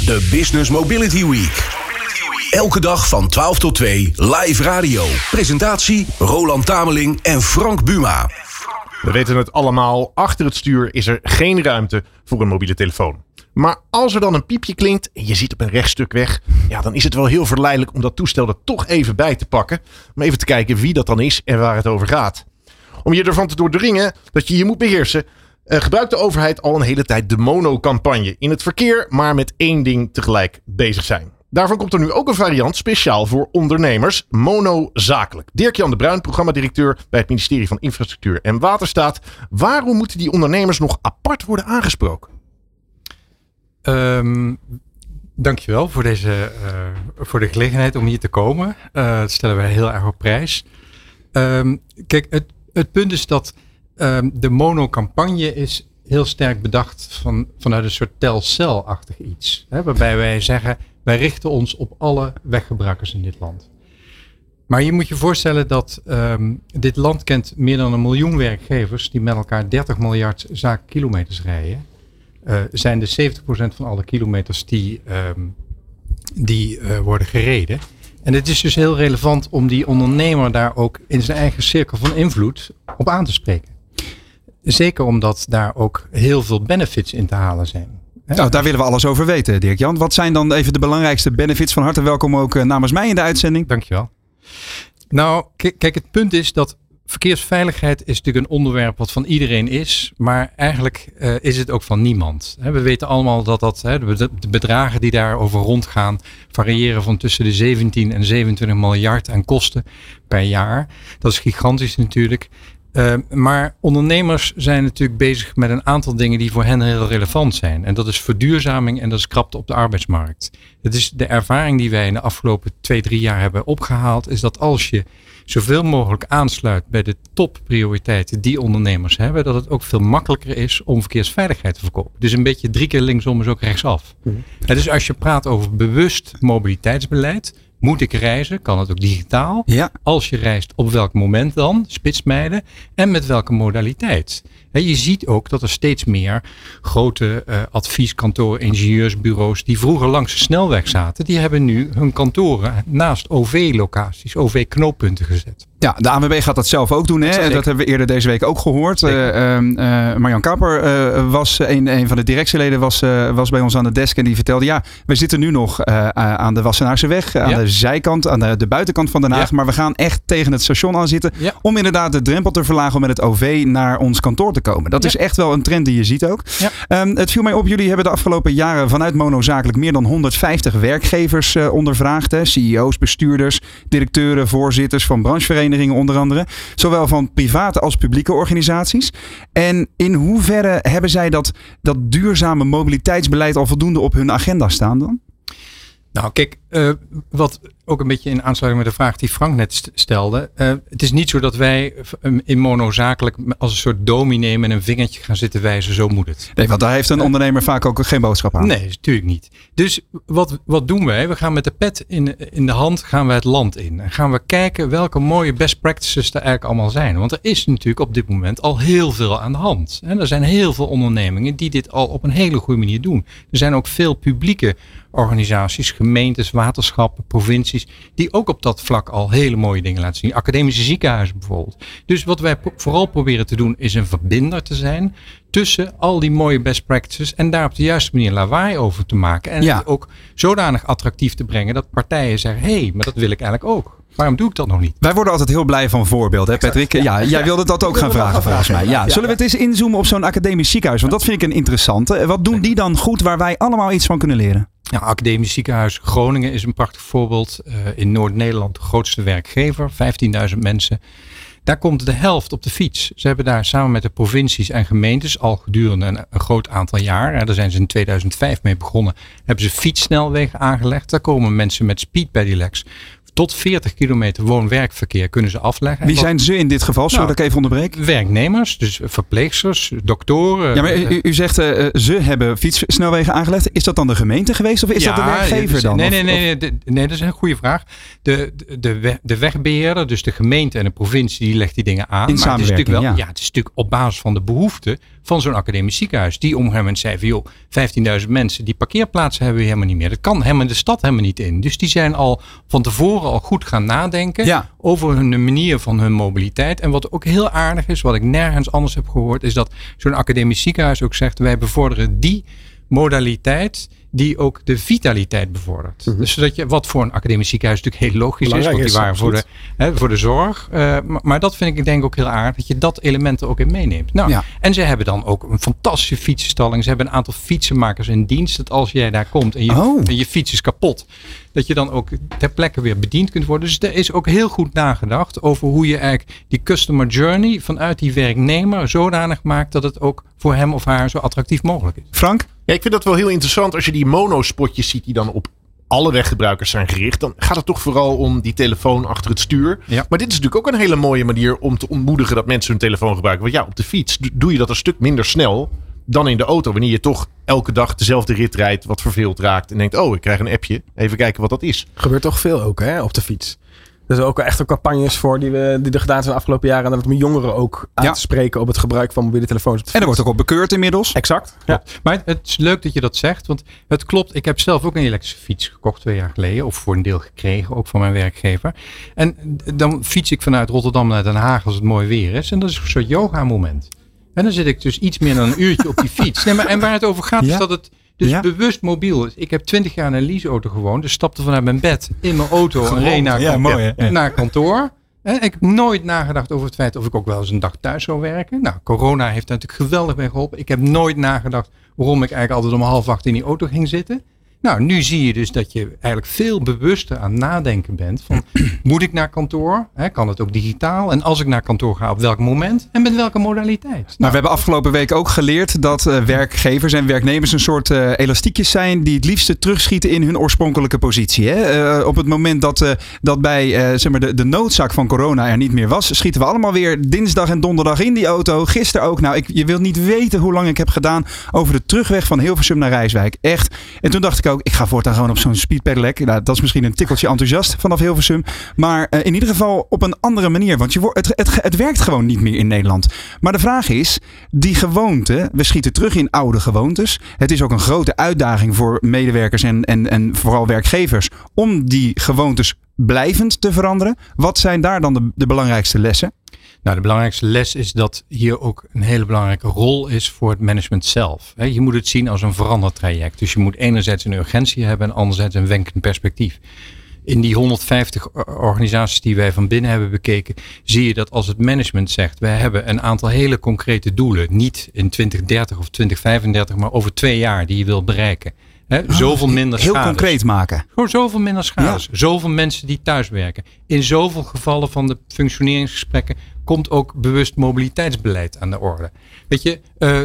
De Business Mobility Week. Elke dag van 12 tot 2 live radio. Presentatie Roland Tameling en Frank Buma. We weten het allemaal, achter het stuur is er geen ruimte voor een mobiele telefoon. Maar als er dan een piepje klinkt en je zit op een rechtstuk weg, ja, dan is het wel heel verleidelijk om dat toestel er toch even bij te pakken. Om even te kijken wie dat dan is en waar het over gaat. Om je ervan te doordringen dat je je moet beheersen, eh, gebruikt de overheid al een hele tijd de mono-campagne. In het verkeer, maar met één ding tegelijk bezig zijn. Daarvan komt er nu ook een variant speciaal voor ondernemers. Mono zakelijk. Dirk-Jan de Bruin, programmadirecteur bij het ministerie van Infrastructuur en Waterstaat. Waarom moeten die ondernemers nog apart worden aangesproken? Ehm dankjewel voor, deze, eh, voor de gelegenheid om hier te komen. Eh, dat stellen wij heel erg op prijs. Ehm, kijk, het, het punt is dat ehm, de monocampagne is heel sterk bedacht van, vanuit een soort telcelachtig iets. Hè, waarbij wij zeggen, wij richten ons op alle weggebruikers in dit land. Maar je moet je voorstellen dat dit land kent meer dan een miljoen werkgevers die met elkaar 30 miljard zaakkilometers rijden. Eh, zijn de 70% van alle kilometers die, ehm, die eh, worden gereden. En het is dus heel relevant om die ondernemer daar ook in zijn eigen cirkel van invloed op aan te spreken. Zeker omdat daar ook heel veel benefits in te halen zijn. Nou, daar willen we alles over weten, Dirk-Jan. Wat zijn dan even de belangrijkste benefits? Van harte welkom ook eh, namens mij in de uitzending. Dankjewel. Nou, kijk, het punt is dat verkeersveiligheid is natuurlijk een onderwerp wat van iedereen is, maar eigenlijk eh, is het ook van niemand. We weten allemaal dat, dat de bedragen die daarover rondgaan variëren van tussen de 17 en 27 miljard aan kosten per jaar. Dat is gigantisch natuurlijk. Eh, maar ondernemers zijn natuurlijk bezig met een aantal dingen die voor hen heel relevant zijn. En dat is verduurzaming en dat is krapte op de arbeidsmarkt. Het is de ervaring die wij in de afgelopen twee, drie jaar hebben opgehaald, is dat als je zoveel mogelijk aansluit bij de topprioriteiten die ondernemers hebben, dat het ook veel makkelijker is om verkeersveiligheid te verkopen. Dus een beetje drie keer linksom is ook rechtsaf. En dus als je praat over bewust mobiliteitsbeleid, moet ik reizen, kan het ook digitaal. Ja. Als je reist, op welk moment dan? Spitsmijden. En met welke modaliteit? Je ziet ook dat er steeds meer grote eh, advieskantoren, ingenieursbureaus die vroeger langs de snelweg zaten, die hebben nu hun kantoren naast OV-locaties, OV-knooppunten gezet. Ja, de ANWB gaat dat zelf ook doen. Hè? Dat hebben we eerder deze week ook gehoord. Eh, ehm, eh, Marjan Kapper eh, was een, een van de directieleden was, was bij ons aan de desk en die vertelde ja, we zitten nu nog aan de Wassenaarse weg, aan Ja. de zijkant, aan de, de buitenkant van Den Haag, Ja. maar we gaan echt tegen het station aan zitten Ja. om inderdaad de drempel te verlagen om met het OV naar ons kantoor te komen. Dat is echt wel een trend die je ziet ook. Ehm, het viel mij op, jullie hebben de afgelopen jaren vanuit Monozakelijk meer dan 150 werkgevers ondervraagd. Hè? CEO's, bestuurders, directeuren, voorzitters van brancheverenigingen onder andere. Zowel van private als publieke organisaties. En in hoeverre hebben zij dat, dat duurzame mobiliteitsbeleid al voldoende op hun agenda staan dan? Nou, kijk, eh, wat ook een beetje in aansluiting met de vraag die Frank net st- stelde. eh, het is niet zo dat wij um, in monozakelijk als een soort dominee met een vingertje gaan zitten wijzen, zo moet het. Nee, want daar heeft een ondernemer vaak ook geen boodschap aan. Nee, natuurlijk niet. Dus wat, wat doen wij? We gaan met de pet in, in de hand gaan we het land in. En gaan we kijken welke mooie best practices er eigenlijk allemaal zijn. Want er is natuurlijk op dit moment al heel veel aan de hand. En er zijn heel veel ondernemingen die dit al op een hele goede manier doen. Er zijn ook veel publieke organisaties, gemeentes, waterschappen, provincies, die ook op dat vlak al hele mooie dingen laten zien. Academische ziekenhuizen bijvoorbeeld. Dus wat wij vooral proberen te doen is een verbinder te zijn tussen al die mooie best practices en daar op de juiste manier lawaai over te maken. En Ja. ook zodanig attractief te brengen dat partijen zeggen, hé, hey, maar dat wil ik eigenlijk ook. Waarom doe ik dat nog niet? Wij worden altijd heel blij van voorbeelden, hè Patrick? Ja, jij wilde dat ook gaan vragen volgens mij. Ja, zullen we het eens inzoomen op zo'n academisch ziekenhuis? Want dat vind ik een interessante. Wat doen die dan goed waar wij allemaal iets van kunnen leren? Ja, Academisch Ziekenhuis Groningen is een prachtig voorbeeld. Eh, in Noord-Nederland de grootste werkgever, 15.000 mensen. Daar komt de helft op de fiets. Ze hebben daar samen met de provincies en gemeentes al gedurende een, groot aantal jaar, daar zijn ze in 2005 mee begonnen, hebben ze fietssnelwegen aangelegd. Daar komen mensen met speed tot 40 kilometer woon-werkverkeer kunnen ze afleggen. Wie zijn ze in dit geval? Sorry Nou, dat ik even onderbreek. Werknemers, dus verpleegsters, doktoren. Ja, maar u, u zegt eh, eh, ze hebben fietssnelwegen aangelegd. Is dat dan de gemeente geweest of is dat de werkgever dus- dan? Nee, nee, nee, nee, de- nee, dat is een goede vraag. De, de, de, weg- de wegbeheerder, dus de gemeente en de provincie, die legt die dingen aan. In maar het is natuurlijk samenwerking, wel, ja. het is natuurlijk op basis van de behoeften van zo'n academisch ziekenhuis. Die op een gegeven moment zei van, joh, 15.000 mensen, die parkeerplaatsen hebben we helemaal niet meer. Dat kan helemaal de stad helemaal niet in. Dus die zijn al van tevoren al goed gaan nadenken Ja. over hun manier van hun mobiliteit. En wat ook heel aardig is, wat ik nergens anders heb gehoord, is dat zo'n academisch ziekenhuis ook zegt, wij bevorderen die modaliteit die ook de vitaliteit bevordert. Dus zodat je, wat voor een academisch ziekenhuis natuurlijk heel logisch is, want die waren voor de, hè, voor de zorg. Eh, maar, maar dat vind ik denk ook heel aardig, dat je dat element er ook in meeneemt. Nou, Ja. En ze hebben dan ook een fantastische fietsenstalling. Ze hebben een aantal fietsenmakers in dienst. Dat als jij daar komt en je, Oh. en je fiets is kapot, dat je dan ook ter plekke weer bediend kunt worden. Dus er is ook heel goed nagedacht over hoe je eigenlijk die customer journey vanuit die werknemer zodanig maakt dat het ook voor hem of haar zo attractief mogelijk is. Frank? Ja, ik vind dat wel heel interessant als je die monospotjes ziet die dan op alle weggebruikers zijn gericht. Dan gaat het toch vooral om die telefoon achter het stuur. Ja. Maar dit is natuurlijk ook een hele mooie manier om te ontmoedigen dat mensen hun telefoon gebruiken. Want ja, op de fiets do- doe je dat een stuk minder snel dan in de auto. Wanneer je toch elke dag dezelfde rit rijdt, wat verveeld raakt. En denkt, oh, ik krijg een appje. Even kijken wat dat is. Gebeurt toch veel ook hè, op de fiets. Er zijn ook echt ook campagnes voor die, we, die er gedaan zijn de afgelopen jaren. En dat met jongeren ook aan Ja. te spreken op het gebruik van mobiele telefoons. En er wordt ook op bekeurd inmiddels. Exact. Ja. Maar het is leuk dat je dat zegt, want het klopt. Ik heb zelf ook een elektrische fiets gekocht twee jaar geleden, of voor een deel gekregen, ook van mijn werkgever. En dan fiets ik vanuit Rotterdam naar Den Haag als het mooi weer is. En dat is een soort yoga moment. En dan zit ik dus iets meer dan een uurtje op die fiets. Nee, maar, en waar het over gaat Ja. is dat het dus Ja. bewust mobiel. Ik heb twintig jaar in een leaseauto gewoond, dus stapte vanuit mijn bed in mijn auto en reed naar, Ja, kan- mooi, hè? Ja. naar kantoor. En ik heb nooit nagedacht over het feit of ik ook wel eens een dag thuis zou werken. Nou, corona heeft natuurlijk geweldig bij geholpen. Ik heb nooit nagedacht waarom ik eigenlijk altijd om half acht in die auto ging zitten. Nou, nu zie je dus dat je eigenlijk veel bewuster aan het nadenken bent van moet ik naar kantoor? Kan het ook digitaal? En als ik naar kantoor ga, op welk moment? En met welke modaliteit? Nou, we hebben afgelopen week ook geleerd dat eh, werkgevers en werknemers een soort eh, elastiekjes zijn die het liefste terugschieten in hun oorspronkelijke positie. Hè? Eh, op het moment dat, dat bij zeg maar de, de noodzaak van corona er niet meer was, schieten we allemaal weer dinsdag en donderdag in die auto. Gisteren ook. Nou, ik, je wilt niet weten hoe lang ik heb gedaan over de terugweg van Hilversum naar Rijswijk. Echt. En toen dacht ik ook, ik ga voortaan gewoon op zo'n speedpedelec. Nou, dat is misschien een tikkeltje enthousiast vanaf Hilversum. Maar eh, in ieder geval op een andere manier. Want je het, het, het werkt gewoon niet meer in Nederland. Maar de vraag is, die gewoonte, we schieten terug in oude gewoontes. Het is ook een grote uitdaging voor medewerkers en, en, en vooral werkgevers om die gewoontes blijvend te veranderen. Wat zijn daar dan de, de belangrijkste lessen? Nou, de belangrijkste les is dat hier ook een hele belangrijke rol is voor het management zelf. Je moet het zien als een veranderd traject. Dus je moet enerzijds een urgentie hebben en anderzijds een wenkend perspectief. In die 150 o- organisaties die wij van binnen hebben bekeken, zie je dat als het management zegt, wij hebben een aantal hele concrete doelen, niet in 2030 of 2035, maar over twee jaar die je wil bereiken. Hè, zoveel minder Heel schades. concreet maken. Gewoon zoveel minder schades. Zoveel mensen die thuiswerken. In zoveel gevallen van de functioneringsgesprekken komt ook bewust mobiliteitsbeleid aan de orde. Weet je, eh,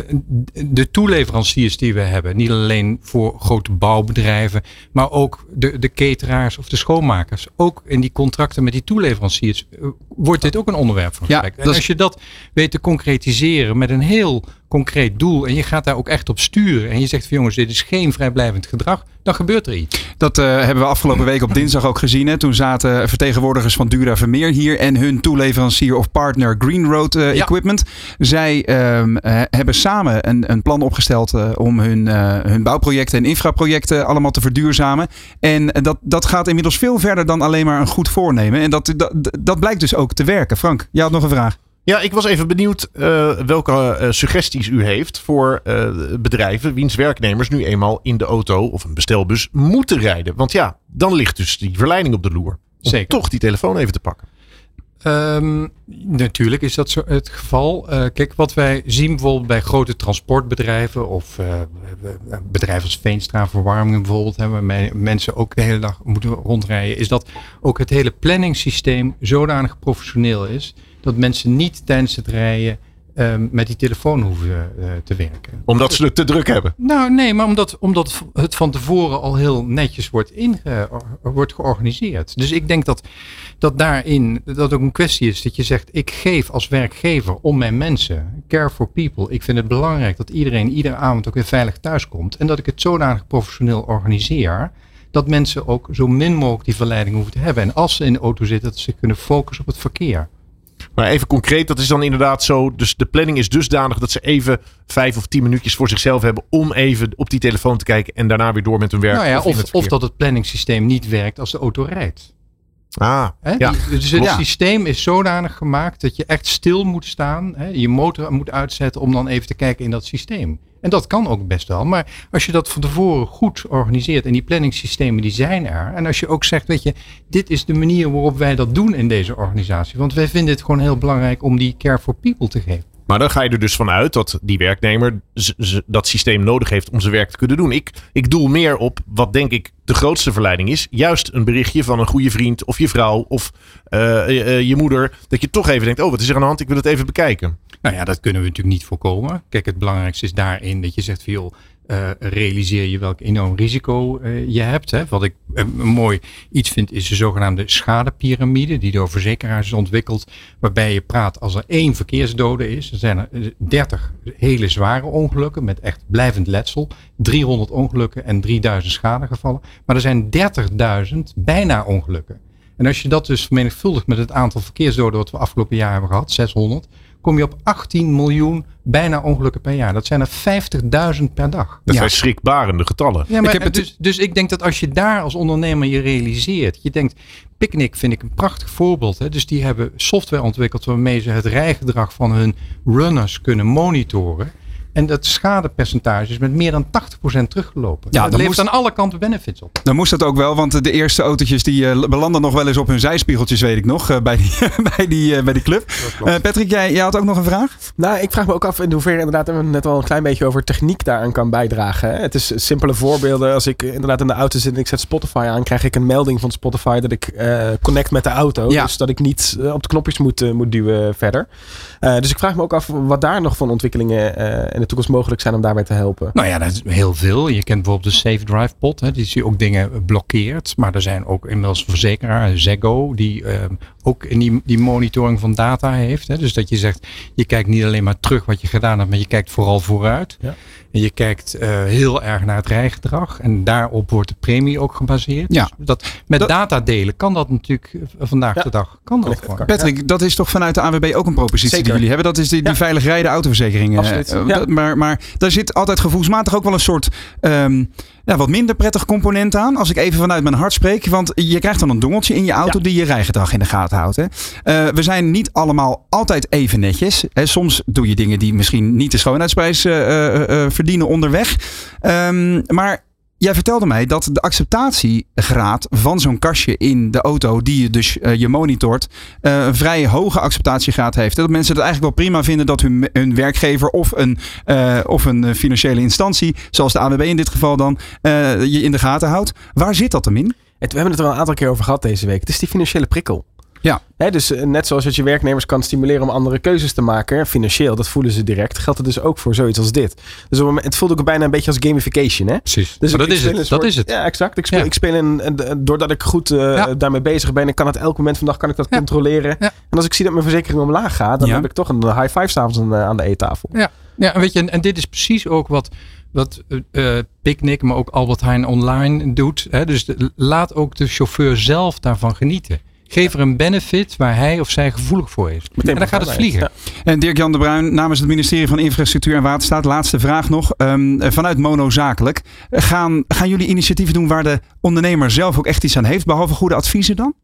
de toeleveranciers die we hebben, niet alleen voor grote bouwbedrijven, maar ook de, de cateraars of de schoonmakers. Ook in die contracten met die toeleveranciers eh, wordt dit ook een onderwerp van Ja, gesprek. en dat is- als je dat weet te concretiseren met een heel concreet doel en je gaat daar ook echt op sturen en je zegt van jongens, dit is geen vrijblijvend gedrag, dan gebeurt er iets. Dat eh, hebben we afgelopen week op dinsdag ook gezien. Hè. Toen zaten vertegenwoordigers van Dura Vermeer hier en hun toeleverancier of partner Green Road Ja. Equipment. Zij ehm, eh, hebben samen een, een plan opgesteld eh, om hun, eh, hun bouwprojecten en infraprojecten allemaal te verduurzamen. En dat, dat gaat inmiddels veel verder dan alleen maar een goed voornemen. En dat, dat, dat blijkt dus ook te werken. Frank, jij had nog een vraag. Ja, ik was even benieuwd eh, welke suggesties u heeft voor bedrijven wiens werknemers nu eenmaal in de auto of een bestelbus moeten rijden. Want ja, dan ligt dus die verleiding op de loer. Om Zeker. toch die telefoon even te pakken. Ehm, natuurlijk is dat zo het geval. Eh, kijk, wat wij zien bijvoorbeeld bij grote transportbedrijven of eh, bedrijven als Veenstra Verwarming bijvoorbeeld, hè, waarmee mensen ook de hele dag moeten rondrijden, is dat ook het hele planningssysteem zodanig professioneel is dat mensen niet tijdens het rijden ehm, met die telefoon hoeven eh, te werken. Omdat ze het te druk hebben. Nou, nee, maar omdat, omdat het van tevoren al heel netjes wordt, inge, wordt georganiseerd. Dus ik denk dat, dat daarin dat ook een kwestie is dat je zegt: ik geef als werkgever om mijn mensen, care for people. Ik vind het belangrijk dat iedereen iedere avond ook weer veilig thuis komt. En dat ik het zodanig professioneel organiseer. Dat mensen ook zo min mogelijk die verleiding hoeven te hebben. En als ze in de auto zitten, dat ze zich kunnen focussen op het verkeer. Maar even concreet, dat is dan inderdaad zo. Dus de planning is dusdanig dat ze even vijf of tien minuutjes voor zichzelf hebben om even op die telefoon te kijken en daarna weer door met hun werk. Nou ja, of, dat het planningssysteem niet werkt als de auto rijdt. Ah, Hè? ja. Die- dus het Ja. systeem is zodanig gemaakt dat je echt stil moet staan. Hè? Je motor moet uitzetten om dan even te kijken in dat systeem. En dat kan ook best wel. Maar als je dat van tevoren goed organiseert en die planningssystemen die zijn er. En als je ook zegt, weet je, dit is de manier waarop wij dat doen in deze organisatie. Want wij vinden het gewoon heel belangrijk om die care for people te geven. Maar dan ga je er dus vanuit dat die werknemer dat systeem nodig heeft om zijn werk te kunnen doen. Ik, ik doel meer op wat denk ik de grootste verleiding is. Juist een berichtje van een goede vriend of je vrouw of eh, eh, eh, je moeder. Dat je toch even denkt, oh wat is er aan de hand? Ik wil het even bekijken. Nou ja, dat kunnen we natuurlijk niet voorkomen. Kijk, het belangrijkste is daarin dat je zegt van eh, realiseer je welk enorm risico eh, je hebt. Hè. Wat ik eh, mooi iets vind is de zogenaamde schadepyramide die door verzekeraars is ontwikkeld. Waarbij je praat als er één verkeersdode is, dan zijn er eh, 30 hele zware ongelukken met echt blijvend letsel. 300 ongelukken en 3000 schadegevallen. Maar er zijn 30.000 bijna ongelukken. En als je dat dus vermenigvuldigt met het aantal verkeersdoden wat we afgelopen jaar hebben gehad, 600, kom je op 18 miljoen bijna ongelukken per jaar. Dat zijn er 50.000 per dag. Dat Ja. zijn schrikbarende getallen. Ja, maar heb het- dus, dus ik denk dat als je daar als ondernemer je realiseert. Je denkt, Picnic vind ik een prachtig voorbeeld. Hè? Dus die hebben software ontwikkeld waarmee ze het rijgedrag van hun runners kunnen monitoren. En dat schadepercentage is met meer dan 80% teruggelopen. Ja, dat levert moest- aan alle kanten benefits op. Dan moest dat ook wel, want de eerste autootjes die eh, belanden nog wel eens op hun zijspiegeltjes, weet ik nog, eh, bij, die, bij, die, eh, bij die club. Eh, Patrick, jij, jij had ook nog een vraag? Nou, ik vraag me ook af in hoeverre inderdaad, hebben we het net al een klein beetje over techniek daaraan kan bijdragen. Hè? Het is simpele voorbeelden. Als ik inderdaad in de auto zit en ik zet Spotify aan, krijg ik een melding van Spotify dat ik eh, connect met de auto. Ja. Dus dat ik niet op de knopjes moet, moet duwen verder. Eh, dus ik vraag me ook af wat daar nog van ontwikkelingen eh, in de toekomst mogelijk zijn om daarbij te helpen. Nou ja, dat is heel veel. Je kent bijvoorbeeld de Safe Drive Pod, hè, die ook dingen blokkeert. Maar er zijn ook inmiddels verzekeraar, Zeggo, die eh, ook in die, die monitoring van data heeft. Hè. Dus dat je zegt, je kijkt niet alleen maar terug wat je gedaan hebt, maar je kijkt vooral vooruit. Ja. En je kijkt eh, heel erg naar het rijgedrag. En daarop wordt de premie ook gebaseerd. Ja. Dus dat, met Dat- data delen kan dat natuurlijk eh, vandaag Ja. de dag. Kan dat. Patrick, dat is toch vanuit de AWB ook een propositie Zeker. die jullie hebben? Dat is die, die Ja. veilig rijden autoverzekering. eh, Absoluut. maar, maar daar zit altijd gevoelsmatig ook wel een soort ehm, ja, wat minder prettig component aan. Als ik even vanuit mijn hart spreek. Want je krijgt dan een dongeltje in je auto die je rijgedrag in de gaten houdt. Hè? Eh, we zijn niet allemaal altijd even netjes. Hè? Soms doe je dingen die misschien niet de schoonheidsprijs eh, verdienen onderweg. Ehm, maar Jij vertelde mij dat de acceptatiegraad van zo'n kastje in de auto, die je dus eh, je monitort, eh, een vrij hoge acceptatiegraad heeft. Dat mensen het eigenlijk wel prima vinden dat hun, werkgever of een, eh, of een financiële instantie, zoals de AWB in dit geval dan, je in de gaten houdt. Waar zit dat hem in? We hebben het er al een aantal keer over gehad deze week. Het is die financiële prikkel. Ja. Dus eh, net zoals dat je werknemers kan stimuleren om andere keuzes te maken, financieel, dat voelen ze direct, geldt het dus ook voor zoiets als dit. Dus op het, moment, het voelt ook bijna een beetje als gamification. Hè? Precies. Dus ik- dat ik is het. Dat is het. Ja, exact. Ik speel, Ja. ik speel een, een- doordat ik goed eh, Ja. daarmee bezig ben, ik kan het elk moment van de dag kan ik dat Ja. controleren. En als ik zie dat mijn verzekering omlaag gaat, dan heb ik toch een high five s'avonds aan, de- aan de eettafel. Ja, ja en, weet je, en, en dit is precies ook wat, wat eh, Picnic, maar ook Albert Heijn online doet. Hè? Dus de- laat ook de chauffeur zelf daarvan genieten. Geef er een benefit waar hij of zij gevoelig voor is. en dan gaat het vliegen. Ja. En Dirk-Jan de Bruin namens het ministerie van Infrastructuur en Waterstaat. Laatste vraag nog. Ehm, vanuit Mono Zakelijk. eh, Gaan, gaan jullie initiatieven doen waar de ondernemer zelf ook echt iets aan heeft? Behalve goede adviezen dan?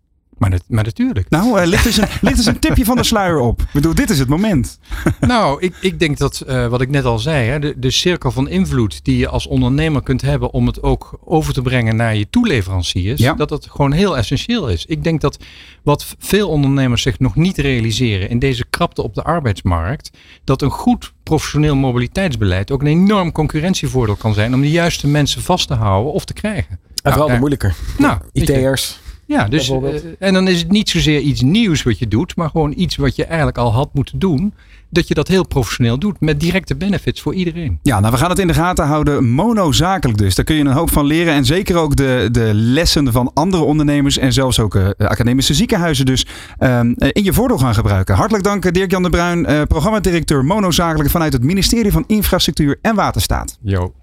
Maar, dat, maar natuurlijk. Nou, eh, licht, eens een, licht eens een tipje van de sluier op. Ik bedoel, dit is het moment. nou, ik, ik denk dat, eh, wat ik net al zei, hè, de, de cirkel van invloed die je als ondernemer kunt hebben om het ook over te brengen naar je toeleveranciers, Ja. dat dat gewoon heel essentieel is. Ik denk dat wat veel ondernemers zich nog niet realiseren in deze krapte op de arbeidsmarkt, dat een goed professioneel mobiliteitsbeleid ook een enorm concurrentievoordeel kan zijn om de juiste mensen vast te houden of te krijgen. En vooral de ja. moeilijker. Nou, IT'ers. Ja, dus, eh, en dan is het niet zozeer iets nieuws wat je doet, maar gewoon iets wat je eigenlijk al had moeten doen. Dat je dat heel professioneel doet met directe benefits voor iedereen. Ja, nou we gaan het in de gaten houden. Monozakelijk dus. Daar kun je een hoop van leren. En zeker ook de, de lessen van andere ondernemers. En zelfs ook eh, academische ziekenhuizen dus ehm, eh, in je voordeel gaan gebruiken. Hartelijk dank Dirk-Jan de Bruin. eh, programmadirecteur Monozakelijk vanuit het ministerie van Infrastructuur en Waterstaat. Jo.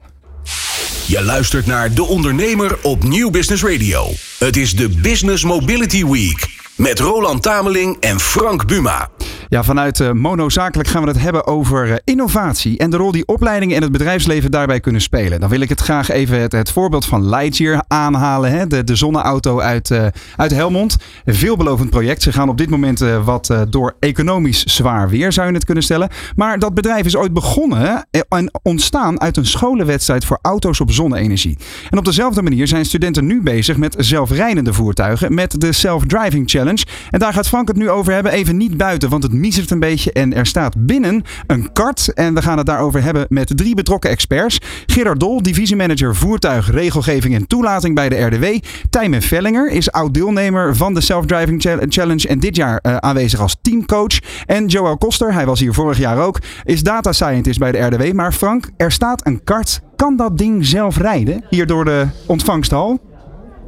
Je luistert naar De Ondernemer op Nieuw Business Radio. Het is de Business Mobility Week met Roland Tameling en Frank Buma. Ja, vanuit uh, Monozakelijk gaan we het hebben over uh, innovatie en de rol die opleidingen en het bedrijfsleven daarbij kunnen spelen. Dan wil ik het graag even het, voorbeeld van Lightyear aanhalen, hè? De, de zonneauto uit, uh, uit Helmond. Een veelbelovend project. Ze gaan op dit moment wat door economisch zwaar weer, zou je het kunnen stellen. Maar dat bedrijf is ooit begonnen en ontstaan uit een scholenwedstrijd voor auto's op zonne-energie. En op dezelfde manier zijn studenten nu bezig met zelfrijdende voertuigen met de Self-Driving Challenge. En daar gaat Frank het nu over hebben, even niet buiten, want het miezert een beetje. En er staat binnen een kart. En we gaan het daarover hebben met drie betrokken experts. Gerard Dol, divisiemanager voertuig, regelgeving en toelating bij de RDW. Tijmen Vellinger is oud-deelnemer van de Self-Driving Challenge en dit jaar uh, aanwezig als teamcoach. En Joël Koster, hij was hier vorig jaar ook, is data scientist bij de RDW. Maar Frank, er staat een kart. Kan dat ding zelf rijden? Hier door de ontvangsthal?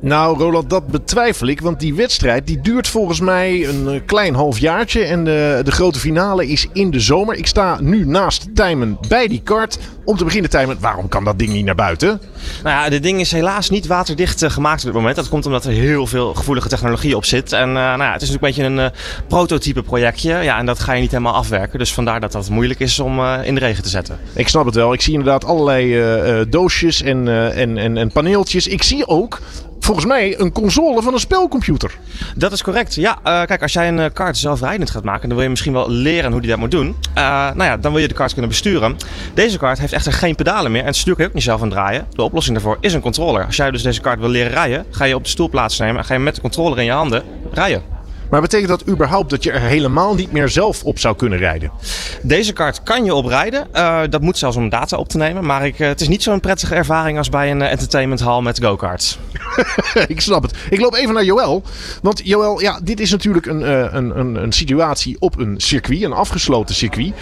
Nou, Roland, dat betwijfel ik. Want die wedstrijd die duurt volgens mij een eh, klein halfjaartje. En de, de grote finale is in de zomer. Ik sta nu naast Tijmen bij die kart. Om te beginnen, Tijmen, waarom kan dat ding niet naar buiten? Nou ja, dit ding is helaas niet waterdicht uh, gemaakt op dit moment. Dat komt omdat er heel veel gevoelige technologie op zit. En uh, nou ja, het is natuurlijk een beetje een uh, prototype projectje. Ja, en dat ga je niet helemaal afwerken. Dus vandaar dat dat moeilijk is om in de regen te zetten. Ik snap het wel. Ik zie inderdaad allerlei doosjes en, en, en, en paneeltjes. Ik zie ook volgens mij een console van een spelcomputer. Dat is correct. Ja, uh, kijk, als jij een uh, kaart zelfrijdend gaat maken, dan wil je misschien wel leren hoe die dat moet doen. Uh, nou ja, dan wil je de kaart kunnen besturen. Deze kaart heeft echter geen pedalen meer en het stuur kun je ook niet zelf aan draaien. De oplossing daarvoor is een controller. Als jij dus deze kaart wil leren rijden, ga je op de stoel plaatsnemen en ga je met de controller in je handen rijden. Maar betekent dat überhaupt dat je er helemaal niet meer zelf op zou kunnen rijden? Deze kaart kan je oprijden. Uh, dat moet zelfs om data op te nemen. Maar ik, uh, het is niet zo'n prettige ervaring als bij een uh, entertainment hall met go-karts. ik snap het. Ik loop even naar Joël. Want Joël, ja, dit is natuurlijk een, een, een, een situatie op een circuit, een afgesloten circuit.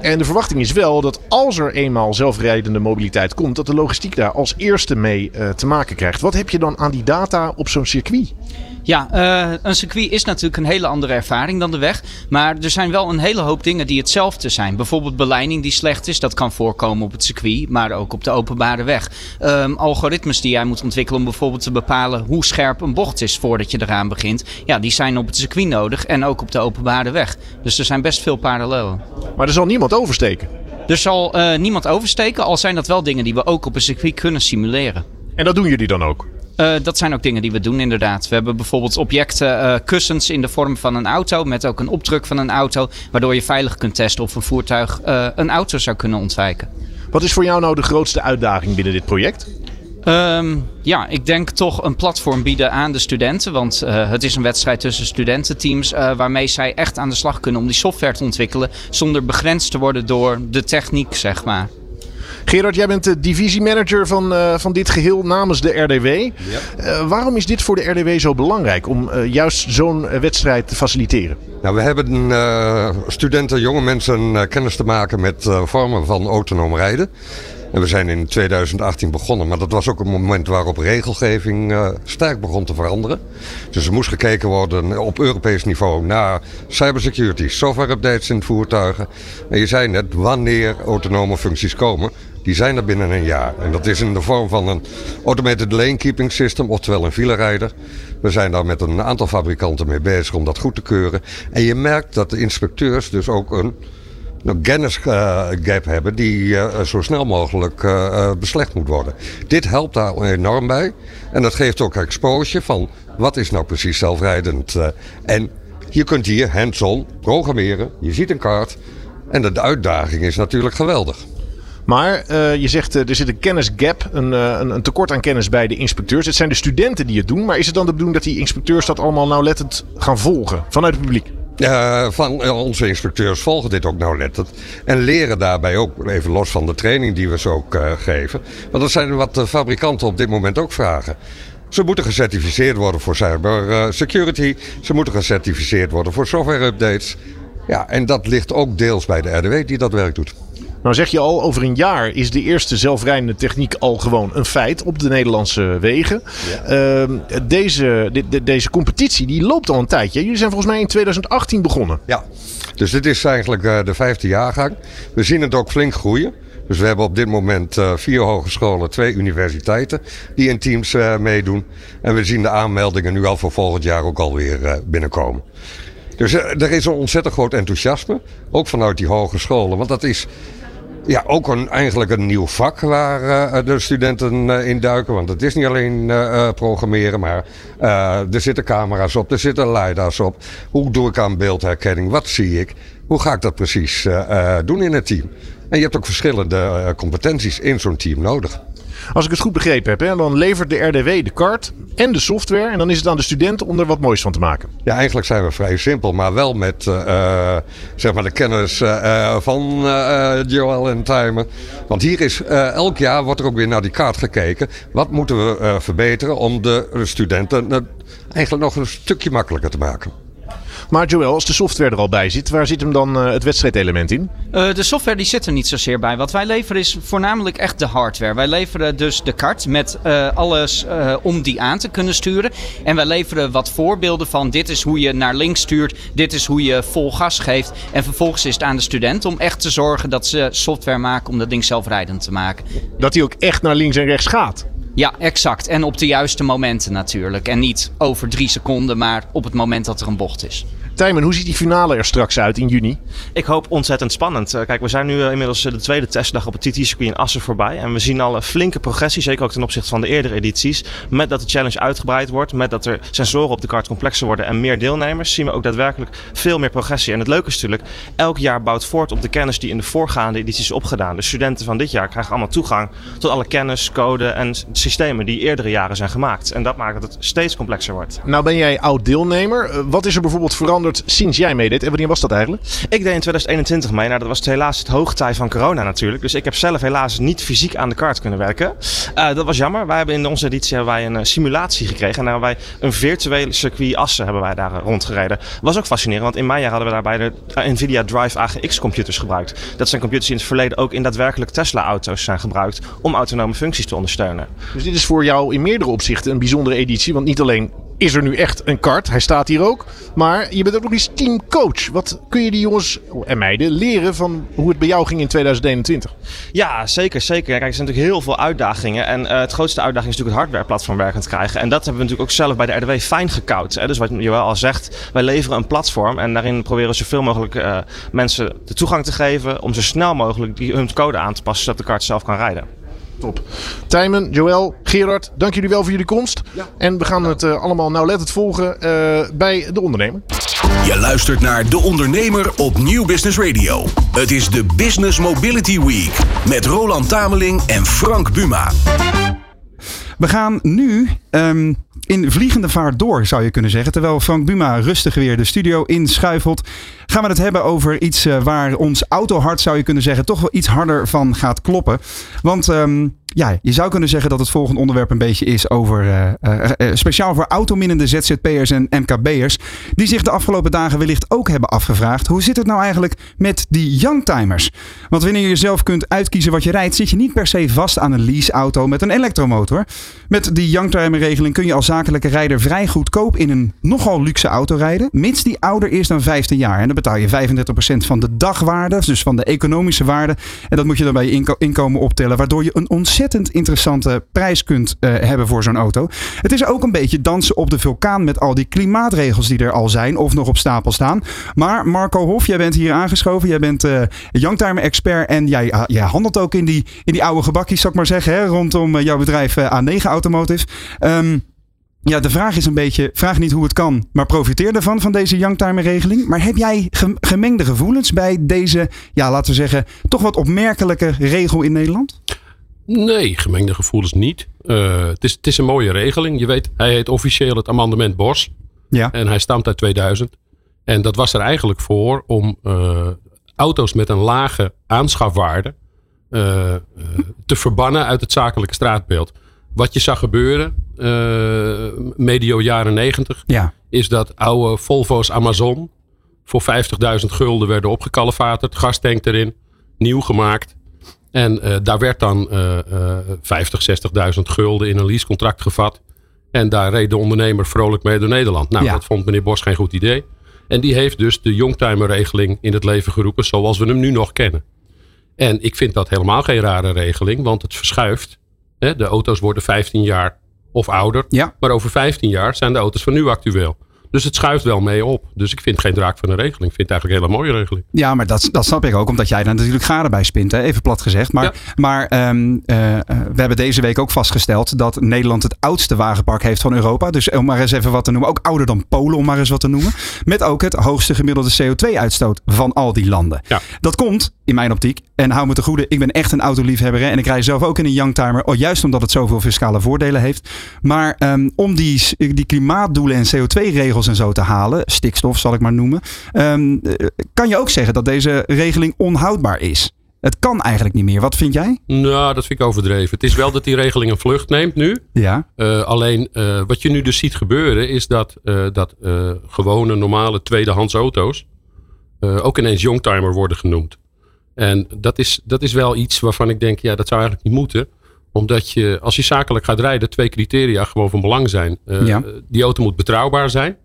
En de verwachting is wel dat als er eenmaal zelfrijdende mobiliteit komt, dat de logistiek daar als eerste mee te maken krijgt. Wat heb je dan aan die data op zo'n circuit? Ja, uh, een circuit is natuurlijk een hele andere ervaring dan de weg. Maar er zijn wel een hele hoop dingen die hetzelfde zijn. Bijvoorbeeld beleiding die slecht is. Dat kan voorkomen op het circuit, maar ook op de openbare weg. Um, algoritmes die jij moet ontwikkelen om bijvoorbeeld te bepalen hoe scherp een bocht is voordat je eraan begint. Ja, die zijn op het circuit nodig en ook op de openbare weg. Dus er zijn best veel parallellen. Maar er zal niemand oversteken? Er zal uh, niemand oversteken, al zijn dat wel dingen die we ook op een circuit kunnen simuleren. En dat doen jullie dan ook? Uh, dat zijn ook dingen die we doen inderdaad. We hebben bijvoorbeeld objecten, uh, kussens in de vorm van een auto met ook een opdruk van een auto, waardoor je veilig kunt testen of een voertuig uh, een auto zou kunnen ontwijken. Wat is voor jou nou de grootste uitdaging binnen dit project? Um, ja, ik denk toch een platform bieden aan de studenten. Want uh, het is een wedstrijd tussen studententeams. Uh, waarmee zij echt aan de slag kunnen om die software te ontwikkelen. Zonder begrensd te worden door de techniek, zeg maar. Gerard, jij bent de divisiemanager van, uh, van dit geheel namens de RDW. Ja. Uh, waarom is dit voor de RDW zo belangrijk om uh, juist zo'n wedstrijd te faciliteren? Nou, we hebben studenten, jonge mensen kennis te maken met vormen van autonoom rijden. En we zijn in 2018 begonnen, maar dat was ook een moment waarop regelgeving uh, sterk begon te veranderen. Dus er moest gekeken worden op Europees niveau naar cybersecurity, software updates in voertuigen. En je zei net, wanneer autonome functies komen, die zijn er binnen een jaar. En dat is in de vorm van een automated lane keeping system, oftewel een filerijder. We zijn daar met een aantal fabrikanten mee bezig om dat goed te keuren. En je merkt dat de inspecteurs dus ook een kennisgap hebben die uh, zo snel mogelijk uh, beslecht moet worden. Dit helpt daar enorm bij. En dat geeft ook exposure van wat is nou precies zelfrijdend. en je kunt hier hands-on programmeren. Je ziet een kaart. En de uitdaging is natuurlijk geweldig. Maar je zegt er zit een kennisgap, een, een, een, tekort aan kennis bij de inspecteurs. Het zijn de studenten die het doen. Maar is het dan de bedoeling dat die inspecteurs dat allemaal nauwlettend gaan volgen vanuit het publiek? Uh, van onze inspecteurs volgen dit ook nauwlettend. En leren daarbij ook, even los van de training die we ze ook uh, geven. Want dat zijn wat de fabrikanten op dit moment ook vragen. Ze moeten gecertificeerd worden voor cyber security. Ze moeten gecertificeerd worden voor software updates. Ja, en dat ligt ook deels bij de RDW die dat werk doet. Nou zeg je al, over een jaar is de eerste zelfrijdende techniek al gewoon een feit op de Nederlandse wegen. Ja. Uh, deze, de, deze competitie die loopt al een tijdje. Jullie zijn volgens mij in 2018 begonnen. Ja, dus dit is eigenlijk uh, de vijfde jaargang. We zien het ook flink groeien. Dus we hebben op dit moment uh, vier hogescholen, twee universiteiten die in teams uh, meedoen. En we zien de aanmeldingen nu al voor volgend jaar ook alweer binnenkomen. Dus eh, er is een ontzettend groot enthousiasme, ook vanuit die hogescholen. Want dat is ja, ook een, eigenlijk een nieuw vak waar eh, de studenten eh, in duiken. Want het is niet alleen eh, programmeren, maar er zitten camera's op, er zitten lidars op. Hoe doe ik aan beeldherkenning? Wat zie ik? Hoe ga ik dat precies doen in het team? En je hebt ook verschillende competenties in zo'n team nodig. Als ik het goed begrepen heb, hè, dan levert de RDW de kaart en de software. En dan is het aan de studenten om er wat moois van te maken. Ja, eigenlijk zijn we vrij simpel, maar wel met eh, eh, zeg maar de kennis eh, van eh, Joel en Timer. Want hier is elk jaar wordt er ook weer naar die kaart gekeken. Wat moeten we verbeteren om de studenten eigenlijk nog een stukje makkelijker te maken? Maar Joel, als de software er al bij zit, waar zit hem dan eh, het wedstrijdelement in? Eh, de software die zit er niet zozeer bij. Wat wij leveren is voornamelijk echt de hardware. Wij leveren dus de kart met eh, alles om die aan te kunnen sturen. En wij leveren wat voorbeelden van dit is hoe je naar links stuurt, dit is hoe je vol gas geeft. En vervolgens is het aan de student om echt te zorgen dat ze software maken om dat ding zelfrijdend te maken. Dat hij ook echt naar links en rechts gaat. Ja, exact. En op de juiste momenten natuurlijk. En niet over drie seconden, maar op het moment dat er een bocht is. Tijmen, hoe ziet die finale er straks uit in juni? Ik hoop ontzettend spannend. Eh, kijk, we zijn nu eh, inmiddels eh, de tweede testdag op het TT-circuit in Assen voorbij. En we zien al een flinke progressie, zeker ook ten opzichte van de eerdere edities. Met dat de challenge uitgebreid wordt, met dat er sensoren op de kaart complexer worden en meer deelnemers, zien we ook daadwerkelijk veel meer progressie. En het leuke is natuurlijk, elk jaar bouwt voort op de kennis die in de voorgaande edities is opgedaan. De studenten van dit jaar krijgen allemaal toegang tot alle kennis, code en systemen die eerdere jaren zijn gemaakt. En dat maakt dat het steeds complexer wordt. Nou ben jij oud deelnemer. Wat is er bijvoorbeeld veranderd sinds jij meedeed? En wanneer was dat eigenlijk? Ik deed in 2021 mee. Nou, dat was helaas het hoogtij van corona natuurlijk. Dus ik heb zelf helaas niet fysiek aan de kaart kunnen werken. Eh, dat was jammer. Wij hebben in onze editie hebben wij een eh, simulatie gekregen. En daar hebben wij een virtuele circuit Assen hebben wij daar rondgereden. Was ook fascinerend, want in mijn jaar hadden we daarbij de eh, Nvidia Drive AGX computers gebruikt. Dat zijn computers die in het verleden ook in daadwerkelijk Tesla auto's zijn gebruikt om autonome functies te ondersteunen. Dus dit is voor jou in meerdere opzichten een bijzondere editie. Want niet alleen is er nu echt een kart, hij staat hier ook. Maar je bent ook nog eens teamcoach. Wat kun je die jongens en meiden leren van hoe het bij jou ging in 2021? Ja, zeker, zeker. Kijk, er zijn natuurlijk heel veel uitdagingen. En eh, het grootste uitdaging is natuurlijk het hardwareplatform werkend krijgen. En dat hebben we natuurlijk ook zelf bij de RDW fijn gekoud. Dus wat Joël al zegt, wij leveren een platform. En daarin proberen we zoveel mogelijk eh, mensen de toegang te geven. Om zo snel mogelijk die, hun code aan te passen, zodat de kaart zelf kan rijden. Top. Tijmen, Joël, Gerard, dank jullie wel voor jullie komst. En we gaan het eh, allemaal nauwlettend volgen eh, bij De Ondernemer. Je luistert naar De Ondernemer op Nieuw Business Radio. Het is de Business Mobility Week met Roland Tameling en Frank Buma. We gaan nu ehm, in vliegende vaart door, zou je kunnen zeggen. Terwijl Frank Buma rustig weer de studio inschuifelt. Gaan we het hebben over iets eh, waar ons autohart, zou je kunnen zeggen, toch wel iets harder van gaat kloppen. Want ehm, ja, je zou kunnen zeggen dat het volgende onderwerp een beetje is over eh, eh, speciaal voor autominnende ZZP'ers en MKB'ers. Die zich de afgelopen dagen wellicht ook hebben afgevraagd. Hoe zit het nou eigenlijk met die youngtimers? Want wanneer je zelf kunt uitkiezen wat je rijdt, zit je niet per se vast aan een leaseauto met een elektromotor. Met die youngtimer-regeling kun je als zakelijke rijder vrij goedkoop in een nogal luxe auto rijden, mits die ouder is dan 15 jaar. En betaal je 35% van de dagwaarde, dus van de economische waarde. En dat moet je dan bij je inko- inkomen optellen, waardoor je een ontzettend interessante prijs kunt eh, hebben voor zo'n auto. Het is ook een beetje dansen op de vulkaan met al die klimaatregels die er al zijn of nog op stapel staan. Maar Marco Hof, jij bent hier aangeschoven. Jij bent eh youngtimer-expert en jij, ah, jij handelt ook in die, in die oude gebakjes, zou ik maar zeggen, hè, rondom eh, jouw bedrijf eh, A9 Automotive. Ehm, ja, de vraag is een beetje, vraag niet hoe het kan, maar profiteer ervan, van deze youngtimer-regeling. Maar heb jij ge- gemengde gevoelens bij deze, ja, laten we zeggen, toch wat opmerkelijke regel in Nederland? Nee, gemengde gevoelens niet. Eh, het, is, het is een mooie regeling. Je weet, hij heet officieel het amendement Bos. Ja. En hij stamt uit 2000. En dat was er eigenlijk voor om eh, auto's met een lage aanschafwaarde eh, te verbannen uit het zakelijke straatbeeld. Wat je zag gebeuren, medio jaren 90, Ja. is dat oude Volvo's Amazon voor 50.000 gulden werden opgekalefaterd. Gastank erin, nieuw gemaakt. En eh, daar werd dan eh eh 50, 60.000 gulden in een leasecontract gevat. En daar reed de ondernemer vrolijk mee door Nederland. Nou, Ja. dat vond meneer Bos geen goed idee. En die heeft dus de youngtimer-regeling in het leven geroepen zoals we hem nu nog kennen. En ik vind dat helemaal geen rare regeling, want het verschuift. Hè, de auto's worden 15 jaar of ouder. Ja. Maar over 15 jaar zijn de auto's van nu actueel. Dus het schuift wel mee op. Dus ik vind geen draak van een regeling. Ik vind het eigenlijk een hele mooie regeling. Ja, maar dat, dat snap ik ook, omdat jij daar natuurlijk garen bij spint, hè? even plat gezegd. Maar, maar ehm, eh, eh, we hebben deze week ook vastgesteld dat Nederland het oudste wagenpark heeft van Europa. Dus om maar eens even wat te noemen, ook ouder dan Polen, om maar eens wat te noemen. Met ook het hoogste gemiddelde CO2-uitstoot van al die landen. Ja. Dat komt, in mijn optiek, en hou me te goede, ik ben echt een autoliefhebber hè, en ik rij zelf ook in een youngtimer, oh, juist omdat het zoveel fiscale voordelen heeft. Maar ehm, om die, die klimaatdoelen en CO2-regels en zo te halen, stikstof zal ik maar noemen, ehm, eh, kan je ook zeggen dat deze regeling onhoudbaar is. Het kan eigenlijk niet meer. Wat vind jij? Nou, dat vind ik overdreven. Het is wel dat die regeling een vlucht neemt nu. Ja. Eh, alleen eh, wat je nu dus ziet gebeuren is dat, dat gewone normale tweedehands auto's ook ineens youngtimer worden genoemd. En dat is, dat is wel iets waarvan ik denk, ja, dat zou eigenlijk niet moeten. Omdat je, als je zakelijk gaat rijden, twee criteria gewoon van belang zijn. Eh, Ja. Die auto moet betrouwbaar zijn.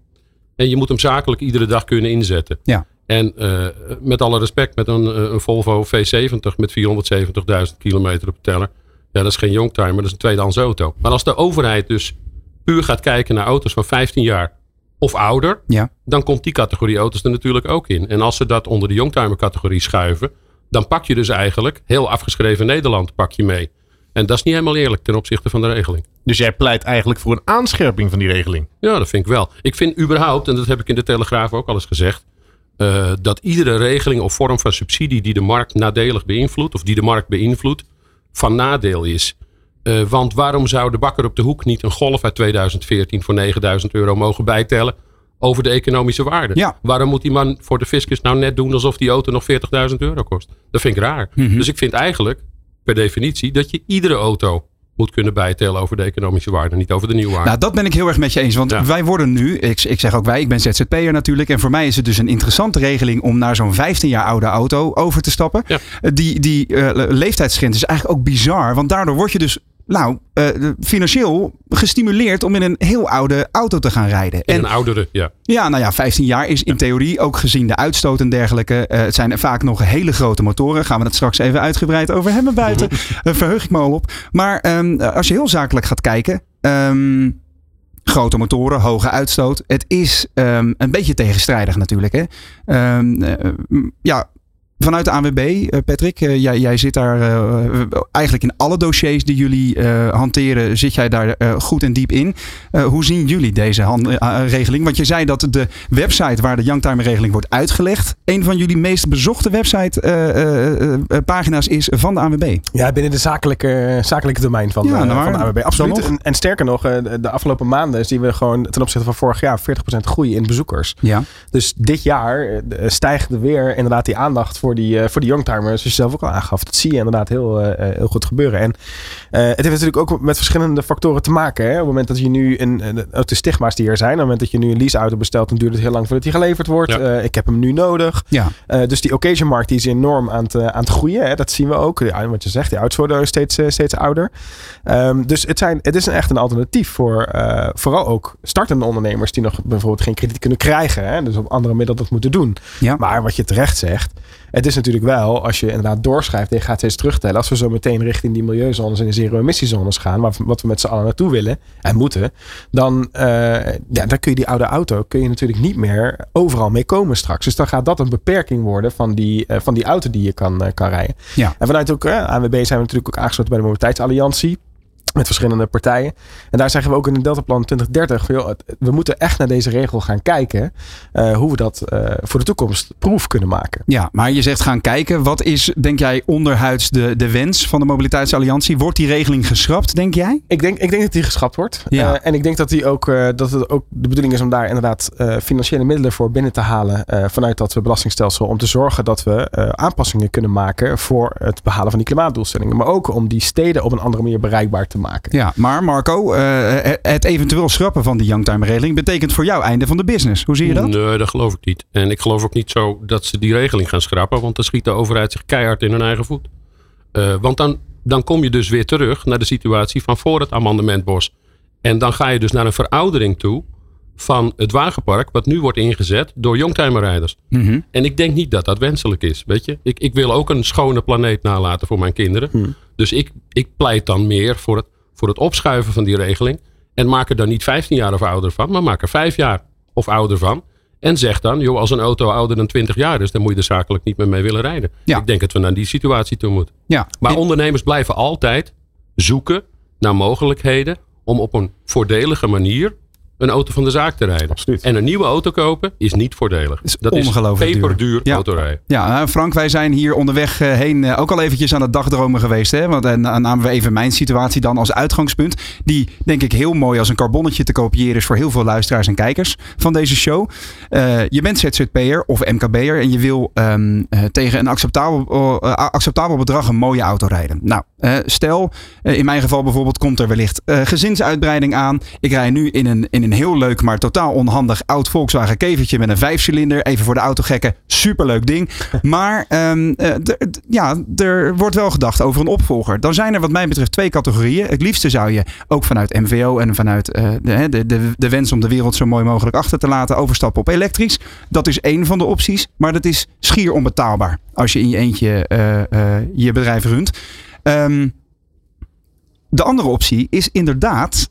En je moet hem zakelijk iedere dag kunnen inzetten. Ja. En eh, met alle respect, met een, eh, een Volvo V70 met 470.000 kilometer op de teller. Ja, dat is geen youngtimer, dat is een tweedehands auto. Maar als de overheid dus puur gaat kijken naar auto's van 15 jaar of ouder, Ja. dan komt die categorie auto's er natuurlijk ook in. En als ze dat onder de youngtimer categorie schuiven, dan pak je dus eigenlijk heel afgeschreven Nederland pak je mee. En dat is niet helemaal eerlijk ten opzichte van de regeling. Dus jij pleit eigenlijk voor een aanscherping van die regeling. Ja, dat vind ik wel. Ik vind überhaupt, en dat heb ik in de Telegraaf ook al eens gezegd, eh, dat iedere regeling of vorm van subsidie die de markt nadelig beïnvloedt, of die de markt beïnvloedt, van nadeel is. Eh, want waarom zou de bakker op de hoek niet een golf uit 2014 voor 9000 euro mogen bijtellen over de economische waarde? Ja. Waarom moet die man voor de fiscus nou net doen alsof die auto nog 40.000 euro kost? Dat vind ik raar. Mhm. Dus ik vind eigenlijk, per definitie, dat je iedere auto moet kunnen bijtellen over de economische waarde, niet over de nieuwwaarde. Nou, dat ben ik heel erg met je eens. Want Ja. wij worden nu, ik, ik zeg ook wij, ik ben ZZP'er natuurlijk. En voor mij is het dus een interessante regeling om naar zo'n 15 jaar oude auto over te stappen. Ja. Die, die eh, leeftijdsgrens is eigenlijk ook bizar. Want daardoor word je dus nou, eh, financieel gestimuleerd om in een heel oude auto te gaan rijden. En een oudere, ja. ja, nou ja, 15 jaar is in theorie ook gezien de uitstoot en dergelijke. eh, het zijn vaak nog hele grote motoren. Gaan we het straks even uitgebreid over hebben buiten. Daar verheug ik me al op. Maar ehm, als je heel zakelijk gaat kijken. ehm, grote motoren, hoge uitstoot. Het is ehm, een beetje tegenstrijdig natuurlijk. Hè? Eh, ja, vanuit de ANWB, eh, Patrick, eh, jij, jij zit daar eh, eigenlijk in alle dossiers die jullie hanteren, zit jij daar goed en diep in. Hoe zien jullie deze han- eh, regeling? Want je zei dat de website waar de Youngtimer regeling wordt uitgelegd, een van jullie meest bezochte website pagina's is van de ANWB. Ja, binnen de zakelijke, zakelijke domein van, Ja, nou van de AWB. Absoluut. En, en sterker nog, de, afgelopen maanden zien we gewoon ten opzichte van vorig jaar 40% groei in bezoekers. Ja. Dus dit jaar stijgt er weer inderdaad die aandacht voor die, eh, voor die youngtimers. Zoals je zelf ook al aangaf. Dat zie je inderdaad heel, eh, eh, heel goed gebeuren. En het heeft natuurlijk ook met verschillende factoren te maken. Hè. Op het moment dat je nu een, ook de stigma's die er zijn. Op het moment dat je nu een leaseauto bestelt, dan duurt het heel lang voordat die geleverd wordt. Ja. Ik heb hem nu nodig. Ja. Dus die occasion markt die is enorm aan het, aan het groeien. Hè. Dat zien we ook. Ja, wat je zegt, die auto's worden steeds, steeds ouder. Ehm, dus het, zijn, het is een, echt een alternatief voor vooral ook startende ondernemers die nog bijvoorbeeld geen krediet kunnen krijgen. Hè. Dus op andere middelen dat moeten doen. Ja. Maar wat je terecht zegt, het is natuurlijk wel, als je inderdaad doorschrijft en je gaat steeds terugtellen, als we zo meteen richting die milieuzones en de zero-emissiezones gaan, waar- wat we met z'n allen naartoe willen en moeten, dan, eh, ja, dan kun je die oude auto kun je natuurlijk niet meer overal mee komen straks. Dus dan gaat dat een beperking worden van die, eh, van die auto die je kan, eh, kan rijden. Ja. En vanuit ook ANWB zijn we natuurlijk ook aangesloten bij de Mobiliteitsalliantie. Met verschillende partijen. En daar zeggen we ook in het Deltaplan 2030. Van, joh, we moeten echt naar deze regel gaan kijken. eh, hoe we dat eh, voor de toekomst proef kunnen maken. Ja, maar je zegt gaan kijken. Wat is, denk jij, onderhuids de, de wens van de Mobiliteitsalliantie? Wordt die regeling geschrapt, denk jij? Ik denk, ik denk dat die geschrapt wordt. Ja. Eh, en ik denk dat, die ook, dat het ook de bedoeling is om daar inderdaad financiële middelen voor binnen te halen. vanuit dat belastingstelsel. Om te zorgen dat we aanpassingen kunnen maken voor het behalen van die klimaatdoelstellingen. Maar ook om die steden op een andere manier bereikbaar te maken. Ja, maar Marco, eh, het eventueel schrappen van die youngtime-regeling betekent voor jou einde van de business. Hoe zie je dat? Nee, dat geloof ik niet. En ik geloof ook niet zo dat ze die regeling gaan schrappen. Want dan schiet de overheid zich keihard in hun eigen voet. Eh, want dan, dan kom je dus weer terug naar de situatie van voor het amendementbos. En dan ga je dus naar een veroudering toe van het wagenpark. Wat nu wordt ingezet door youngtimerrijders. Mhm. En ik denk niet dat dat wenselijk is. Weet je? Ik, ik wil ook een schone planeet nalaten voor mijn kinderen. Dus ik, ik pleit dan meer voor het, voor het opschuiven van die regeling. En maak er dan niet 15 jaar of ouder van, maar maak er 5 jaar. of ouder van. En zeg dan, joh, als een auto ouder dan 20 jaar is, dan moet je er zakelijk niet meer mee willen rijden. Ja. Ik denk dat we naar die situatie toe moeten. Ja. Maar ondernemers blijven altijd zoeken naar mogelijkheden om op een voordelige manier een auto van de zaak te rijden. Absoluut. En een nieuwe auto kopen is niet voordelig. Is dat is ongelooflijk duur. peperduur Ja. autorijden. Ja, eh, Frank, wij zijn hier onderweg eh, heen eh, ook al eventjes aan het dagdromen geweest. Hè? Want dan namen we even mijn situatie dan als uitgangspunt. Die denk ik heel mooi als een carbonnetje te kopiëren is voor heel veel luisteraars en kijkers van deze show. Je bent ZZP'er of MKB'er en je wil ehm, eh, tegen een acceptabel, acceptabel bedrag een mooie auto rijden. Nou, stel, in mijn geval bijvoorbeeld komt er wellicht gezinsuitbreiding aan. Ik rij nu in een, in een heel leuk, maar totaal onhandig oud Volkswagen kevertje met een vijfcilinder. Even voor de autogekken, superleuk ding. Maar ehm, eh, ja, er wordt wel gedacht over een opvolger. Dan zijn er wat mij betreft twee categorieën. Het liefste zou je ook vanuit MVO en vanuit eh, de, de, de, de wens om de wereld zo mooi mogelijk achter te laten overstappen op elektrisch. Dat is één van de opties, maar dat is schier onbetaalbaar als je in je eentje eh, je bedrijf runt. Ehm, de andere optie is inderdaad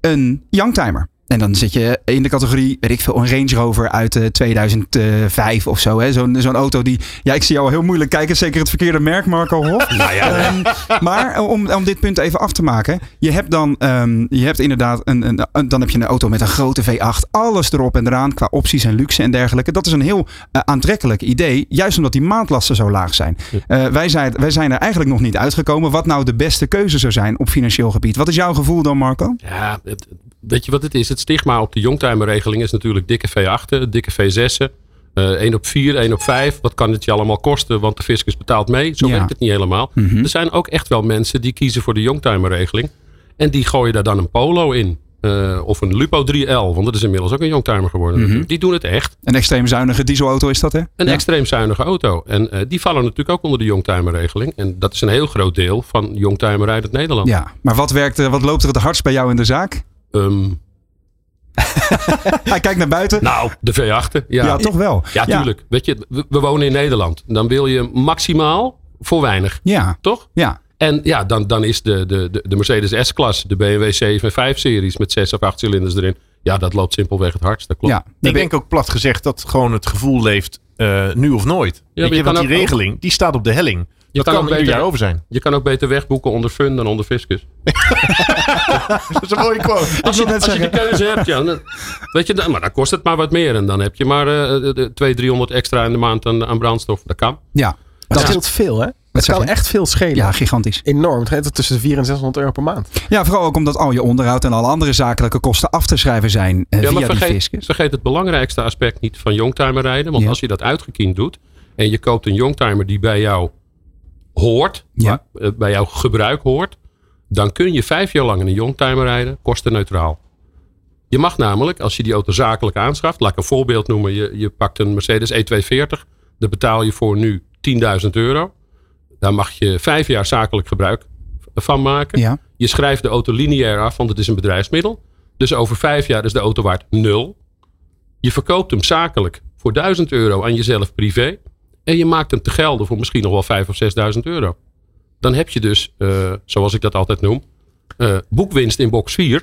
een youngtimer. En dan zit je in de categorie, weet ik veel, een Range Rover uit eh, 2005 of zo. hè. Zo'n zo'n auto die, ja, ik zie jou heel moeilijk kijken. Zeker het verkeerde merk, Marco Hof. Ehm, maar om, om dit punt even af te maken. Je hebt dan, ehm, je hebt inderdaad, een, een, een- dan heb je een auto met een grote V8. Alles erop en eraan qua opties en luxe en dergelijke. Dat is een heel eh, aantrekkelijk idee. Juist omdat die maandlasten zo laag zijn. Eh, wij, zijn. wij zijn er eigenlijk nog niet uitgekomen. Wat nou de beste keuze zou zijn op financieel gebied. Wat is jouw gevoel dan, Marco? Ja, het- weet je wat het is? Het stigma op de youngtimer-regeling is natuurlijk dikke V8'en, dikke V6'en. eh 1 op 4, 1 op 5. Wat kan het je allemaal kosten? Want de fiscus betaalt mee. Zo Ja. werkt het niet helemaal. Mhm. Er zijn ook echt wel mensen die kiezen voor de youngtimer-regeling. En die gooien daar dan een Polo in. Eh, of een Lupo 3L. Want dat is inmiddels ook een youngtimer geworden. Mhm. Die doen het echt. Een extreem zuinige dieselauto is dat, hè? Een Ja. extreem zuinige auto. En eh, die vallen natuurlijk ook onder de youngtimer-regeling. En dat is een heel groot deel van youngtimer rijdt het Nederland. Ja, maar wat, werkt, eh, wat loopt er het hardst bij jou in de zaak? Ehm, Hij kijkt naar buiten. nou, de V8'en. Ja, ja, toch wel. Ja, tuurlijk. Weet je, we, we wonen in Nederland. Dan wil je maximaal voor weinig. Ja, Toch? ja. En ja, dan, dan is de, de, de, de Mercedes S-klasse, de BMW 7 en 5 series met 6 of 8 cilinders erin. Ja, dat loopt simpelweg het hardst. Dat klopt. ja. Ik denk ook plat gezegd dat gewoon het gevoel leeft eh, nu of nooit. Weet je want die ook- regeling die staat op de helling. Je Dat kan ook een jaar over zijn. Je kan ook beter wegboeken onder fun dan onder fiscus. Dat is een mooie quote. Als je, als je de keuze hebt, ja. Dan, weet je, dan, maar dan kost het maar wat meer. En dan heb je maar eh, de 200, 300 extra in de maand aan, aan brandstof. Dat kan. Ja, Dat Ja. scheelt veel, hè? Het kan echt veel schelen. ja, gigantisch. Enorm. Het gaat tussen de 400 en 600 euro per maand. Ja, vooral ook omdat al je onderhoud en alle andere zakelijke kosten af te schrijven zijn eh, Ja, via maar die vergeet, fiscus. vergeet het belangrijkste aspect niet van youngtimer rijden. Want Ja. als je dat uitgekiend doet en je koopt een youngtimer die bij jou hoort, Ja. eh, bij jouw gebruik hoort, dan kun je vijf jaar lang in een youngtimer rijden, kostenneutraal. Je mag namelijk, als je die auto zakelijk aanschaft, laat ik een voorbeeld noemen. Je, je pakt een Mercedes E240, daar betaal je voor nu 10.000 euro. Daar mag je vijf jaar zakelijk gebruik van maken. Ja, Je schrijft de auto lineair af, want het is een bedrijfsmiddel. Dus over vijf jaar is de auto waard nul. Je verkoopt hem zakelijk voor 1000 euro aan jezelf privé. En je maakt hem te gelden voor misschien nog wel 5 of 6000 euro. Dan heb je dus, eh, zoals ik dat altijd noem, eh, boekwinst in box 4.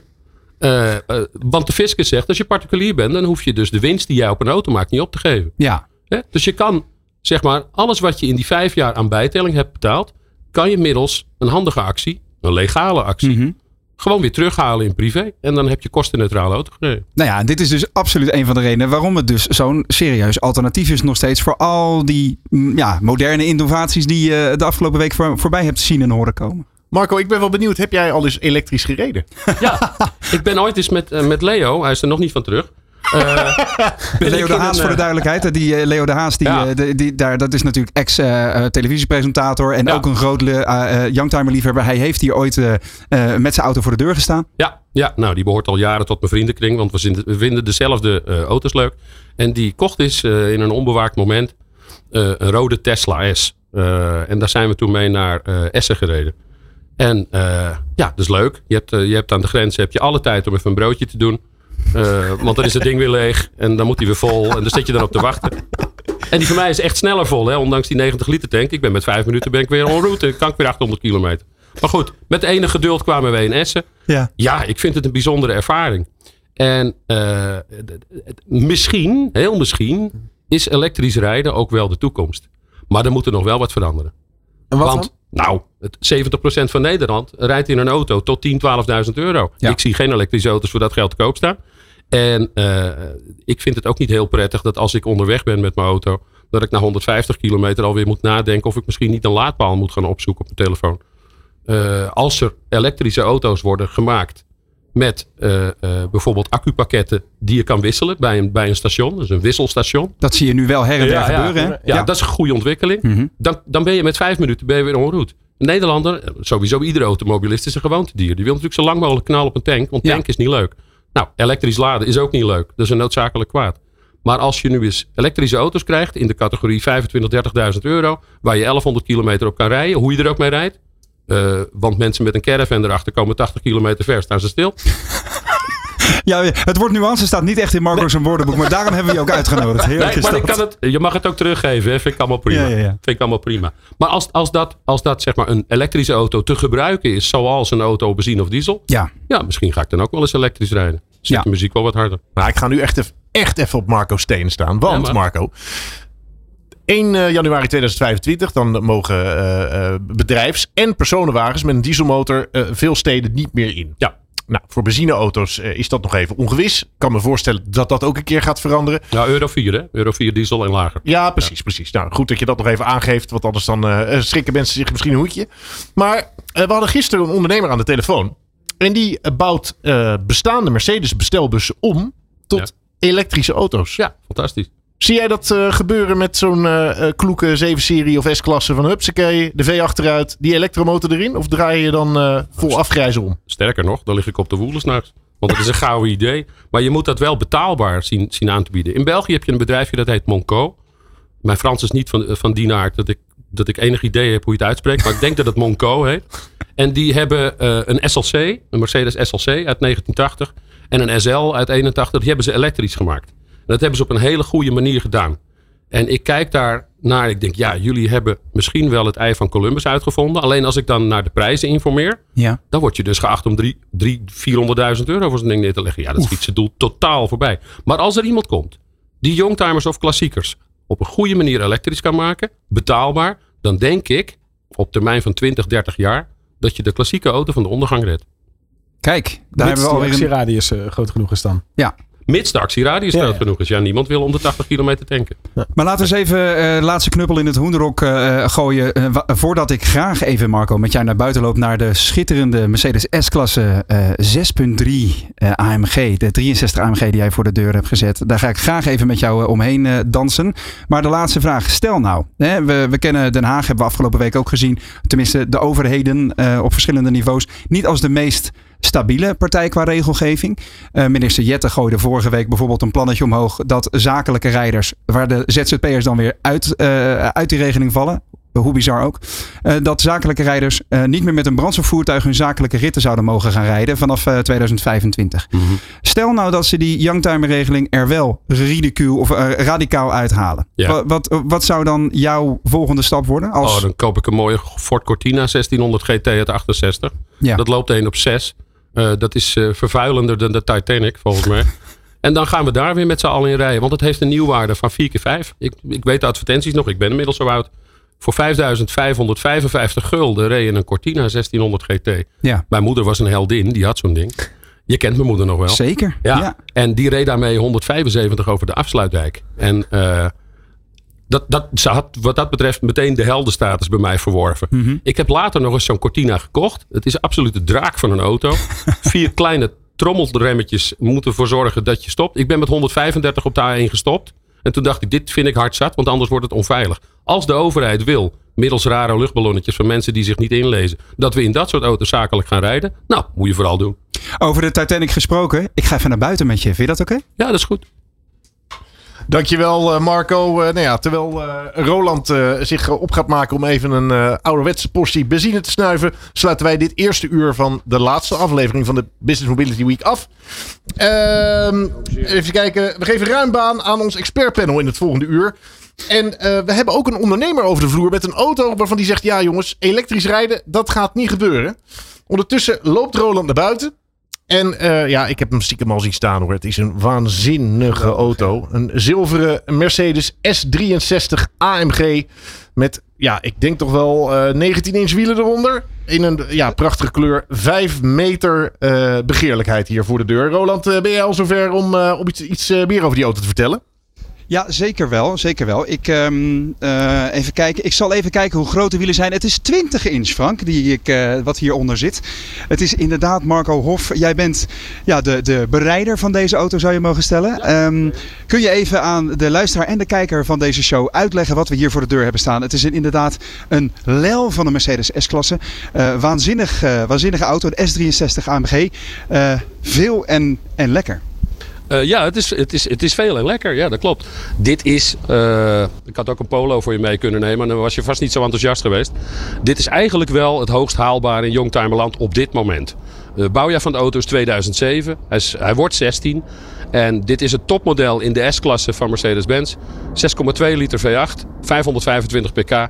Eh, want de fiscus zegt, als je particulier bent, dan hoef je dus de winst die jij op een auto maakt niet op te geven. ja. Hè? Dus je kan, zeg maar, alles wat je in die vijf jaar aan bijtelling hebt betaald, kan je middels een handige actie, een legale actie, Mhm. Gewoon weer terughalen in privé. En dan heb je kostenneutrale auto gereden. Nou ja, dit is dus absoluut een van de redenen waarom het dus zo'n serieus alternatief is nog steeds voor al die mm, ja, moderne innovaties die je de afgelopen week voor, voorbij hebt zien en horen komen. Marco, ik ben wel benieuwd. Heb jij al eens elektrisch gereden? Ja, ik ben ooit eens met, eh, met Leo, hij is er nog niet van terug. ben Leo de Haas een, voor de eh, duidelijkheid. Die eh, Leo de Haas, die, Ja. die, die- daar, dat is natuurlijk ex-televisiepresentator en Ja. ook een groot le- eh, eh, youngtimer liefhebber. Hij heeft hier ooit met zijn auto voor de deur gestaan. Ja, ja, nou die behoort al jaren tot mijn vriendenkring, want we, vinden dezelfde auto's leuk. En die kocht is in een onbewaakt moment een rode Tesla S. En daar zijn we toen mee naar Essen gereden. En ja, dat is leuk. Je hebt, je hebt aan de grens heb je alle tijd om even een broodje te doen. Eh, want dan is het ding weer leeg en dan moet hij weer vol. En dan zit je dan op te wachten. En die van mij is echt sneller vol, hè? ondanks die 90 liter tank. Ik ben met vijf minuten ben ik weer en route. Kan ik weer 800 kilometer. Maar goed, met enig geduld kwamen we in Essen. Ja. Ja, ik vind het een bijzondere ervaring. En eh, misschien, heel misschien, is elektrisch rijden ook wel de toekomst. Maar er moet er nog wel wat veranderen. En wat Want, nou, het 70% van Nederland rijdt in een auto tot 10.000, 12.000 euro. Ja. Ik zie geen elektrische auto's voor dat geld te koop staan. En eh, ik vind het ook niet heel prettig dat als ik onderweg ben met mijn auto, dat ik na 150 kilometer alweer moet nadenken of ik misschien niet een laadpaal moet gaan opzoeken op mijn telefoon. Eh, als er elektrische auto's worden gemaakt met eh, eh, bijvoorbeeld accupakketten die je kan wisselen bij een, bij een station, dus een wisselstation. Dat zie je nu wel her en der Ja, ja. gebeuren. Hè? Ja, dat is een goede ontwikkeling. Mhm. Dan, dan ben je met vijf minuten ben je weer en route. Een Nederlander, eh, sowieso iedere automobilist is een gewoontedier. Die wil natuurlijk zo lang mogelijk knallen op een tank, want Ja. tank is niet leuk. Nou, elektrisch laden is ook niet leuk. Dat is een noodzakelijk kwaad. Maar als je nu eens elektrische auto's krijgt in de categorie 25.000, 30.000 euro, waar je 1100 kilometer op kan rijden, hoe je er ook mee rijdt. Eh, want mensen met een caravan erachter komen 80 kilometer ver, staan ze stil. Ja, het woord nuance staat niet echt in Marco's woordenboek, maar daarom hebben we je ook uitgenodigd. Heerlijk Nee, maar ik kan het, je mag het ook teruggeven, hè? vind ik allemaal prima. Ja, ja, ja. Vind ik allemaal prima. Maar als, als dat, als dat zeg maar een elektrische auto te gebruiken is, zoals een auto op benzine of diesel, Ja, ja, misschien ga ik dan ook wel eens elektrisch rijden. Zet Ja. de muziek wel wat harder. Nou, ik ga nu echt even, echt even op Marco Steen staan. Want, Ja, maar- Marco, 1 eh, januari 2025, dan mogen eh, eh, bedrijfs- en personenwagens met een dieselmotor veel steden niet meer in. Ja. Nou, voor benzineauto's is dat nog even ongewis. Ik kan me voorstellen dat dat ook een keer gaat veranderen. Ja, euro 4 hè? Euro 4 diesel en lager. Ja, precies, precies. Nou, goed dat je dat nog even aangeeft, want anders dan schrikken mensen zich misschien een hoedje. Maar we hadden gisteren een ondernemer aan de telefoon. En die bouwt bestaande Mercedes bestelbussen om tot elektrische auto's. Ja, fantastisch. Zie jij dat eh, gebeuren met zo'n eh, kloeke 7-serie of S-klasse van Hupsakee, de V achteruit, die elektromotor erin? Of draai je dan vol afgrijzen om? Sterker nog, dan lig ik op de woelen s'nachts. Want het is een gouden idee. Maar je moet dat wel betaalbaar zien, zien aan te bieden. In België heb je een bedrijfje dat heet Monco. Mijn Frans is niet van, van die aard dat ik, dat ik enig idee heb hoe je het uitspreekt. Maar ik denk dat het Monco heet. En die hebben een SLC, een Mercedes SLC uit 1980. En een SL uit 81. Die hebben ze elektrisch gemaakt. En dat hebben ze op een hele goede manier gedaan. En ik kijk daar naar. Ik denk, ja, jullie hebben misschien wel het ei van Columbus uitgevonden. Alleen als ik dan naar de prijzen informeer. ja. Dan word je dus geacht om 3, 3, 400.000 euro voor zo'n ding neer te leggen. Ja, dat schiet zijn doel totaal voorbij. Maar als er iemand komt die youngtimers of klassiekers op een goede manier elektrisch kan maken, betaalbaar, dan denk ik op termijn van 20, 30 jaar dat je de klassieke auto van de ondergang redt. Kijk, daar hebben we alweer een... actieradius eh, groot genoeg is dan. Ja, Mits de actieradius groot ja. genoeg is. Ja, niemand wil om de 80 kilometer tanken. Maar laten we eens even eh laatste knuppel in het hoenderok eh, gooien. eh, wa- voordat ik graag even, Marco, met jou naar buiten loop naar de schitterende Mercedes S-klasse eh 6.3 eh, AMG. De 63 AMG die jij voor de deur hebt gezet. Daar ga ik graag even met jou omheen dansen. Maar de laatste vraag. Stel nou, hè, we, we kennen Den Haag, hebben we afgelopen week ook gezien. Tenminste, de overheden op verschillende niveaus. Niet als de meest stabiele partij qua regelgeving. Eh, minister Jette gooide vorige week bijvoorbeeld een plannetje omhoog dat zakelijke rijders, waar de ZZP'ers dan weer uit, eh, uit die regeling vallen. Hoe bizar ook. eh, dat zakelijke rijders niet meer met een brandstofvoertuig hun zakelijke ritten zouden mogen gaan rijden vanaf eh, 2025. Stel nou dat ze die youngtimer-regeling er wel ridicuul of radicaal uithalen. Ja. Wat, wat, zou dan jouw volgende stap worden? Als, Oh, dan koop ik een mooie Ford Cortina 1600 GT uit 68. ja. Dat loopt 1 op 6. Eh, dat is eh, vervuilender dan de Titanic, volgens mij. En dan gaan we daar weer met z'n allen in rijden. Want het heeft een nieuwwaarde van 4 keer 5. Ik, ik weet de advertenties nog. Ik ben inmiddels zo oud. Voor 5.555 gulden reed je een Cortina 1600 GT. ja, Mijn moeder was een heldin. Die had zo'n ding. Je kent mijn moeder nog wel. zeker. Ja. ja. En die reed daarmee 175 over de afsluitdijk. En eh, dat, dat, ze had wat dat betreft meteen de heldenstatus bij mij verworven. Mhm. Ik heb later nog eens zo'n Cortina gekocht. Het is absoluut de draak van een auto. Vier kleine trommelremmetjes moeten ervoor zorgen dat je stopt. Ik ben met 135 op de A1 gestopt. En toen dacht ik, dit vind ik hard zat, want anders wordt het onveilig. Als de overheid wil, middels rare luchtballonnetjes van mensen die zich niet inlezen, dat we in dat soort auto's zakelijk gaan rijden, nou, moet je vooral doen. Over de Titanic gesproken. Ik ga even naar buiten met je. Vind je dat oké? Ja, dat is goed. Dankjewel eh, Marco. Eh, nou ja, terwijl eh, Roland zich op gaat maken om even een ouderwetse portie benzine te snuiven, sluiten wij dit eerste uur van de laatste aflevering van de Business Mobility Week af. Ehm, even kijken. We geven ruim baan aan ons expertpanel in het volgende uur. En we hebben ook een ondernemer over de vloer met een auto waarvan die zegt: Ja, jongens, elektrisch rijden, dat gaat niet gebeuren. Ondertussen loopt Roland naar buiten. En eh, ja, ik heb hem stiekem al zien staan hoor. Het is een waanzinnige auto. Een zilveren Mercedes S63 AMG. Met, ja, ik denk toch wel eh 19 inch wielen eronder. In een ja, prachtige kleur. 5 meter eh, begeerlijkheid hier voor de deur. Roland, eh, ben jij al zover om, eh, om iets, iets eh, meer over die auto te vertellen? Ja, zeker wel. Zeker wel. Ik, ehm, eh, even kijken. ik zal even kijken hoe groot de wielen zijn. Het is 20 inch, Frank, die ik, eh, wat hieronder zit. Het is inderdaad Marco Hof. Jij bent ja, de, de bereider van deze auto, zou je mogen stellen. Ehm, kun je even aan de luisteraar en de kijker van deze show uitleggen wat we hier voor de deur hebben staan? Het is een, inderdaad een lel van een Mercedes S-klasse. Eh, waanzinnig, waanzinnige auto, de S63 AMG. Veel en, en lekker. Eh, ja, het is, het, is, het is veel en lekker. Ja, dat klopt. Dit is. eh, ik had ook een polo voor je mee kunnen nemen. Dan was je vast niet zo enthousiast geweest. Dit is eigenlijk wel het hoogst haalbare in Youngtimerland op dit moment. De bouwjaar van de auto is 2007. Hij, is, hij wordt 16. En dit is het topmodel in de S-klasse van Mercedes-Benz. 6,2 liter V8, 525 pk, eh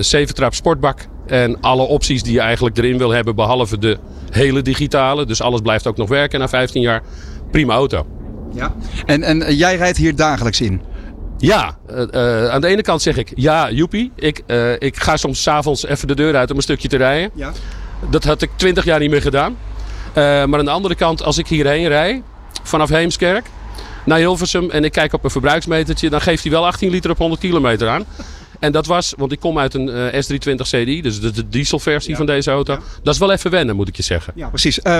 7 trap sportbak. En alle opties die je eigenlijk erin wil hebben, behalve de hele digitale. Dus alles blijft ook nog werken na 15 jaar. Prima auto. Ja. En, en eh, jij rijdt hier dagelijks in? Ja, eh, eh, aan de ene kant zeg ik ja, joepie. Ik, ik ga soms s'avonds even de deur uit om een stukje te rijden. Ja. Dat had ik 20 jaar niet meer gedaan. Maar aan de andere kant, als ik hierheen rij, vanaf Heemskerk naar Hilversum en ik kijk op een verbruiksmetertje, dan geeft hij wel 18 liter op 100 kilometer aan. En dat was, want ik kom uit een eh, S320 CDI, dus de, de dieselversie van deze auto. Dat is wel even wennen, moet ik je zeggen. Ja, precies. Eh,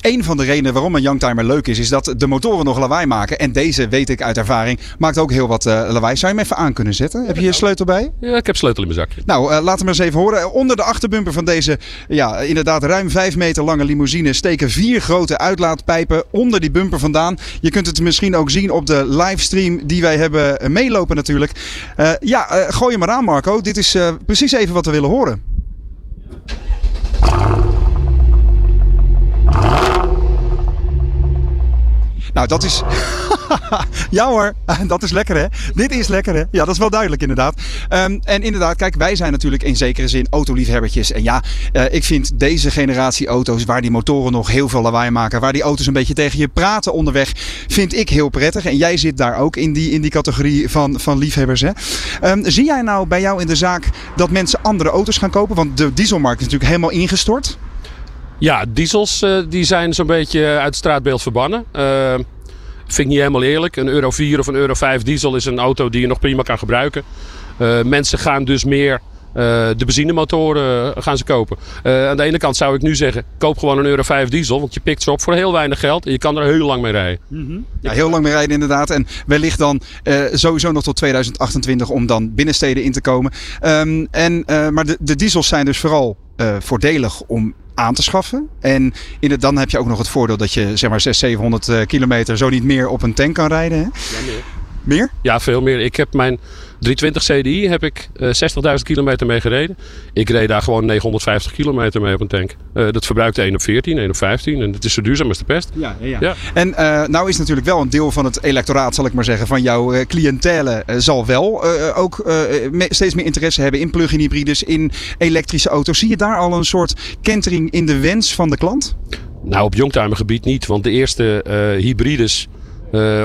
een van de redenen waarom een Youngtimer leuk is, is dat de motoren nog lawaai maken. En deze, weet ik uit ervaring, maakt ook heel wat lawaai. Zou je hem even aan kunnen zetten? Heb je je sleutel bij? Ja, ik heb sleutel in mijn zakje. Nou, laten we eens even horen. Onder de achterbumper van deze, ja, inderdaad ruim 5 meter lange limousine steken vier grote uitlaatpijpen onder die bumper vandaan. Je kunt het misschien ook zien op de livestream die wij hebben meelopen natuurlijk. Ja, eh, gooi hem maar aan Marco. Dit is eh, precies even wat we willen horen. Nou, dat is. ja hoor, dat is lekker hè. Dit is lekker hè. Ja, dat is wel duidelijk inderdaad. Ehm, en inderdaad, kijk, wij zijn natuurlijk in zekere zin autoliefhebbertjes. En ja, eh, ik vind deze generatie auto's waar die motoren nog heel veel lawaai maken, waar die auto's een beetje tegen je praten onderweg, vind ik heel prettig. En jij zit daar ook in die, in die categorie van, van liefhebbers hè. Ehm, zie jij nou bij jou in de zaak dat mensen andere auto's gaan kopen? Want de dieselmarkt is natuurlijk helemaal ingestort. Ja, diesels eh, die zijn zo'n beetje uit het straatbeeld verbannen. Eh, vind ik niet helemaal eerlijk. Een euro 4 of een euro 5 diesel is een auto die je nog prima kan gebruiken. Eh, mensen gaan dus meer eh, de benzinemotoren gaan ze kopen. Eh, aan de ene kant zou ik nu zeggen, koop gewoon een euro 5 diesel. Want je pikt ze op voor heel weinig geld en je kan er heel lang mee rijden. Ja, heel lang mee rijden inderdaad. En wellicht dan eh, sowieso nog tot 2028 om dan binnensteden in te komen. Ehm, en, eh, maar de, de diesels zijn dus vooral eh, voordelig om aan te schaffen. En in het, dan heb je ook nog het voordeel dat je zeg maar 600, 700 eh, kilometer zo niet meer op een tank kan rijden. Hè? Meer? Ja, veel meer. Ik heb mijn 320 CDI heb ik eh, 60.000 kilometer mee gereden. Ik reed daar gewoon 950 kilometer mee op een tank. Eh, dat verbruikte 1 op 14, 1 op 15 en het is zo duurzaam als de pest. Ja, ja, ja. Ja. En eh, nou is natuurlijk wel een deel van het electoraat, zal ik maar zeggen, van jouw eh, cliëntele zal wel eh, ook eh, me- steeds meer interesse hebben in plug-in hybrides, in elektrische auto's. Zie je daar al een soort kentering in de wens van de klant? Nou, op youngtimer gebied niet, want de eerste eh, hybrides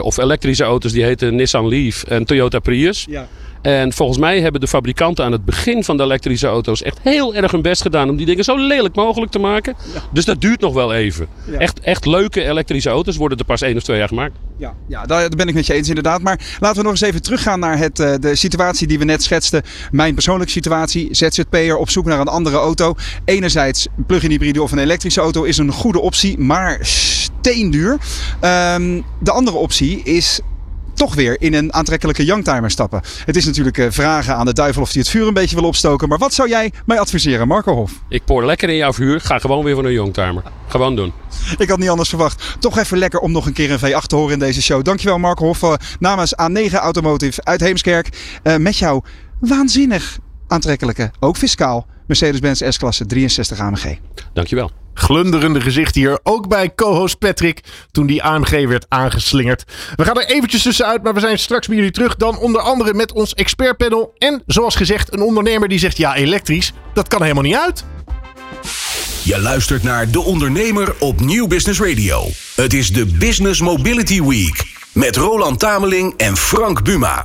of elektrische auto's die heten Nissan Leaf en Toyota Prius. Ja. En volgens mij hebben de fabrikanten aan het begin van de elektrische auto's echt heel erg hun best gedaan om die dingen zo lelijk mogelijk te maken. Dus dat duurt nog wel even. Ja. Echt, echt leuke elektrische auto's worden er pas één of twee jaar gemaakt. Ja, ja daar daar ben ik met je eens inderdaad. Maar laten we nog eens even teruggaan naar het, eh, de situatie die we net schetsten. Mijn persoonlijke situatie. ZZP'er op zoek naar een andere auto. Enerzijds een plug-in hybride of een elektrische auto is een goede optie, maar steenduur. Ehm, de andere optie is toch weer in een aantrekkelijke youngtimer stappen. Het is natuurlijk eh, vragen aan de duivel of hij het vuur een beetje wil opstoken. Maar wat zou jij mij adviseren, Marco Hof? Ik poor lekker in jouw vuur, ga gewoon weer voor een youngtimer. Gewoon doen. Ik had niet anders verwacht. Toch even lekker om nog een keer een V8 te horen in deze show. Dankjewel Marco Hoff eh, namens A9 Automotive uit Heemskerk. eh, met jouw waanzinnig aantrekkelijke, ook fiscaal, Mercedes-Benz S-klasse 63 AMG. Dankjewel. glunderende gezicht hier. Ook bij co-host Patrick toen die AMG werd aangeslingerd. We gaan er eventjes tussenuit, maar we zijn straks bij jullie terug. Dan onder andere met ons expertpanel. En zoals gezegd, een ondernemer die zegt ja, elektrisch, dat kan helemaal niet uit. Je luistert naar De Ondernemer op Nieuw Business Radio. Het is de Business Mobility Week met Roland Tameling en Frank Buma.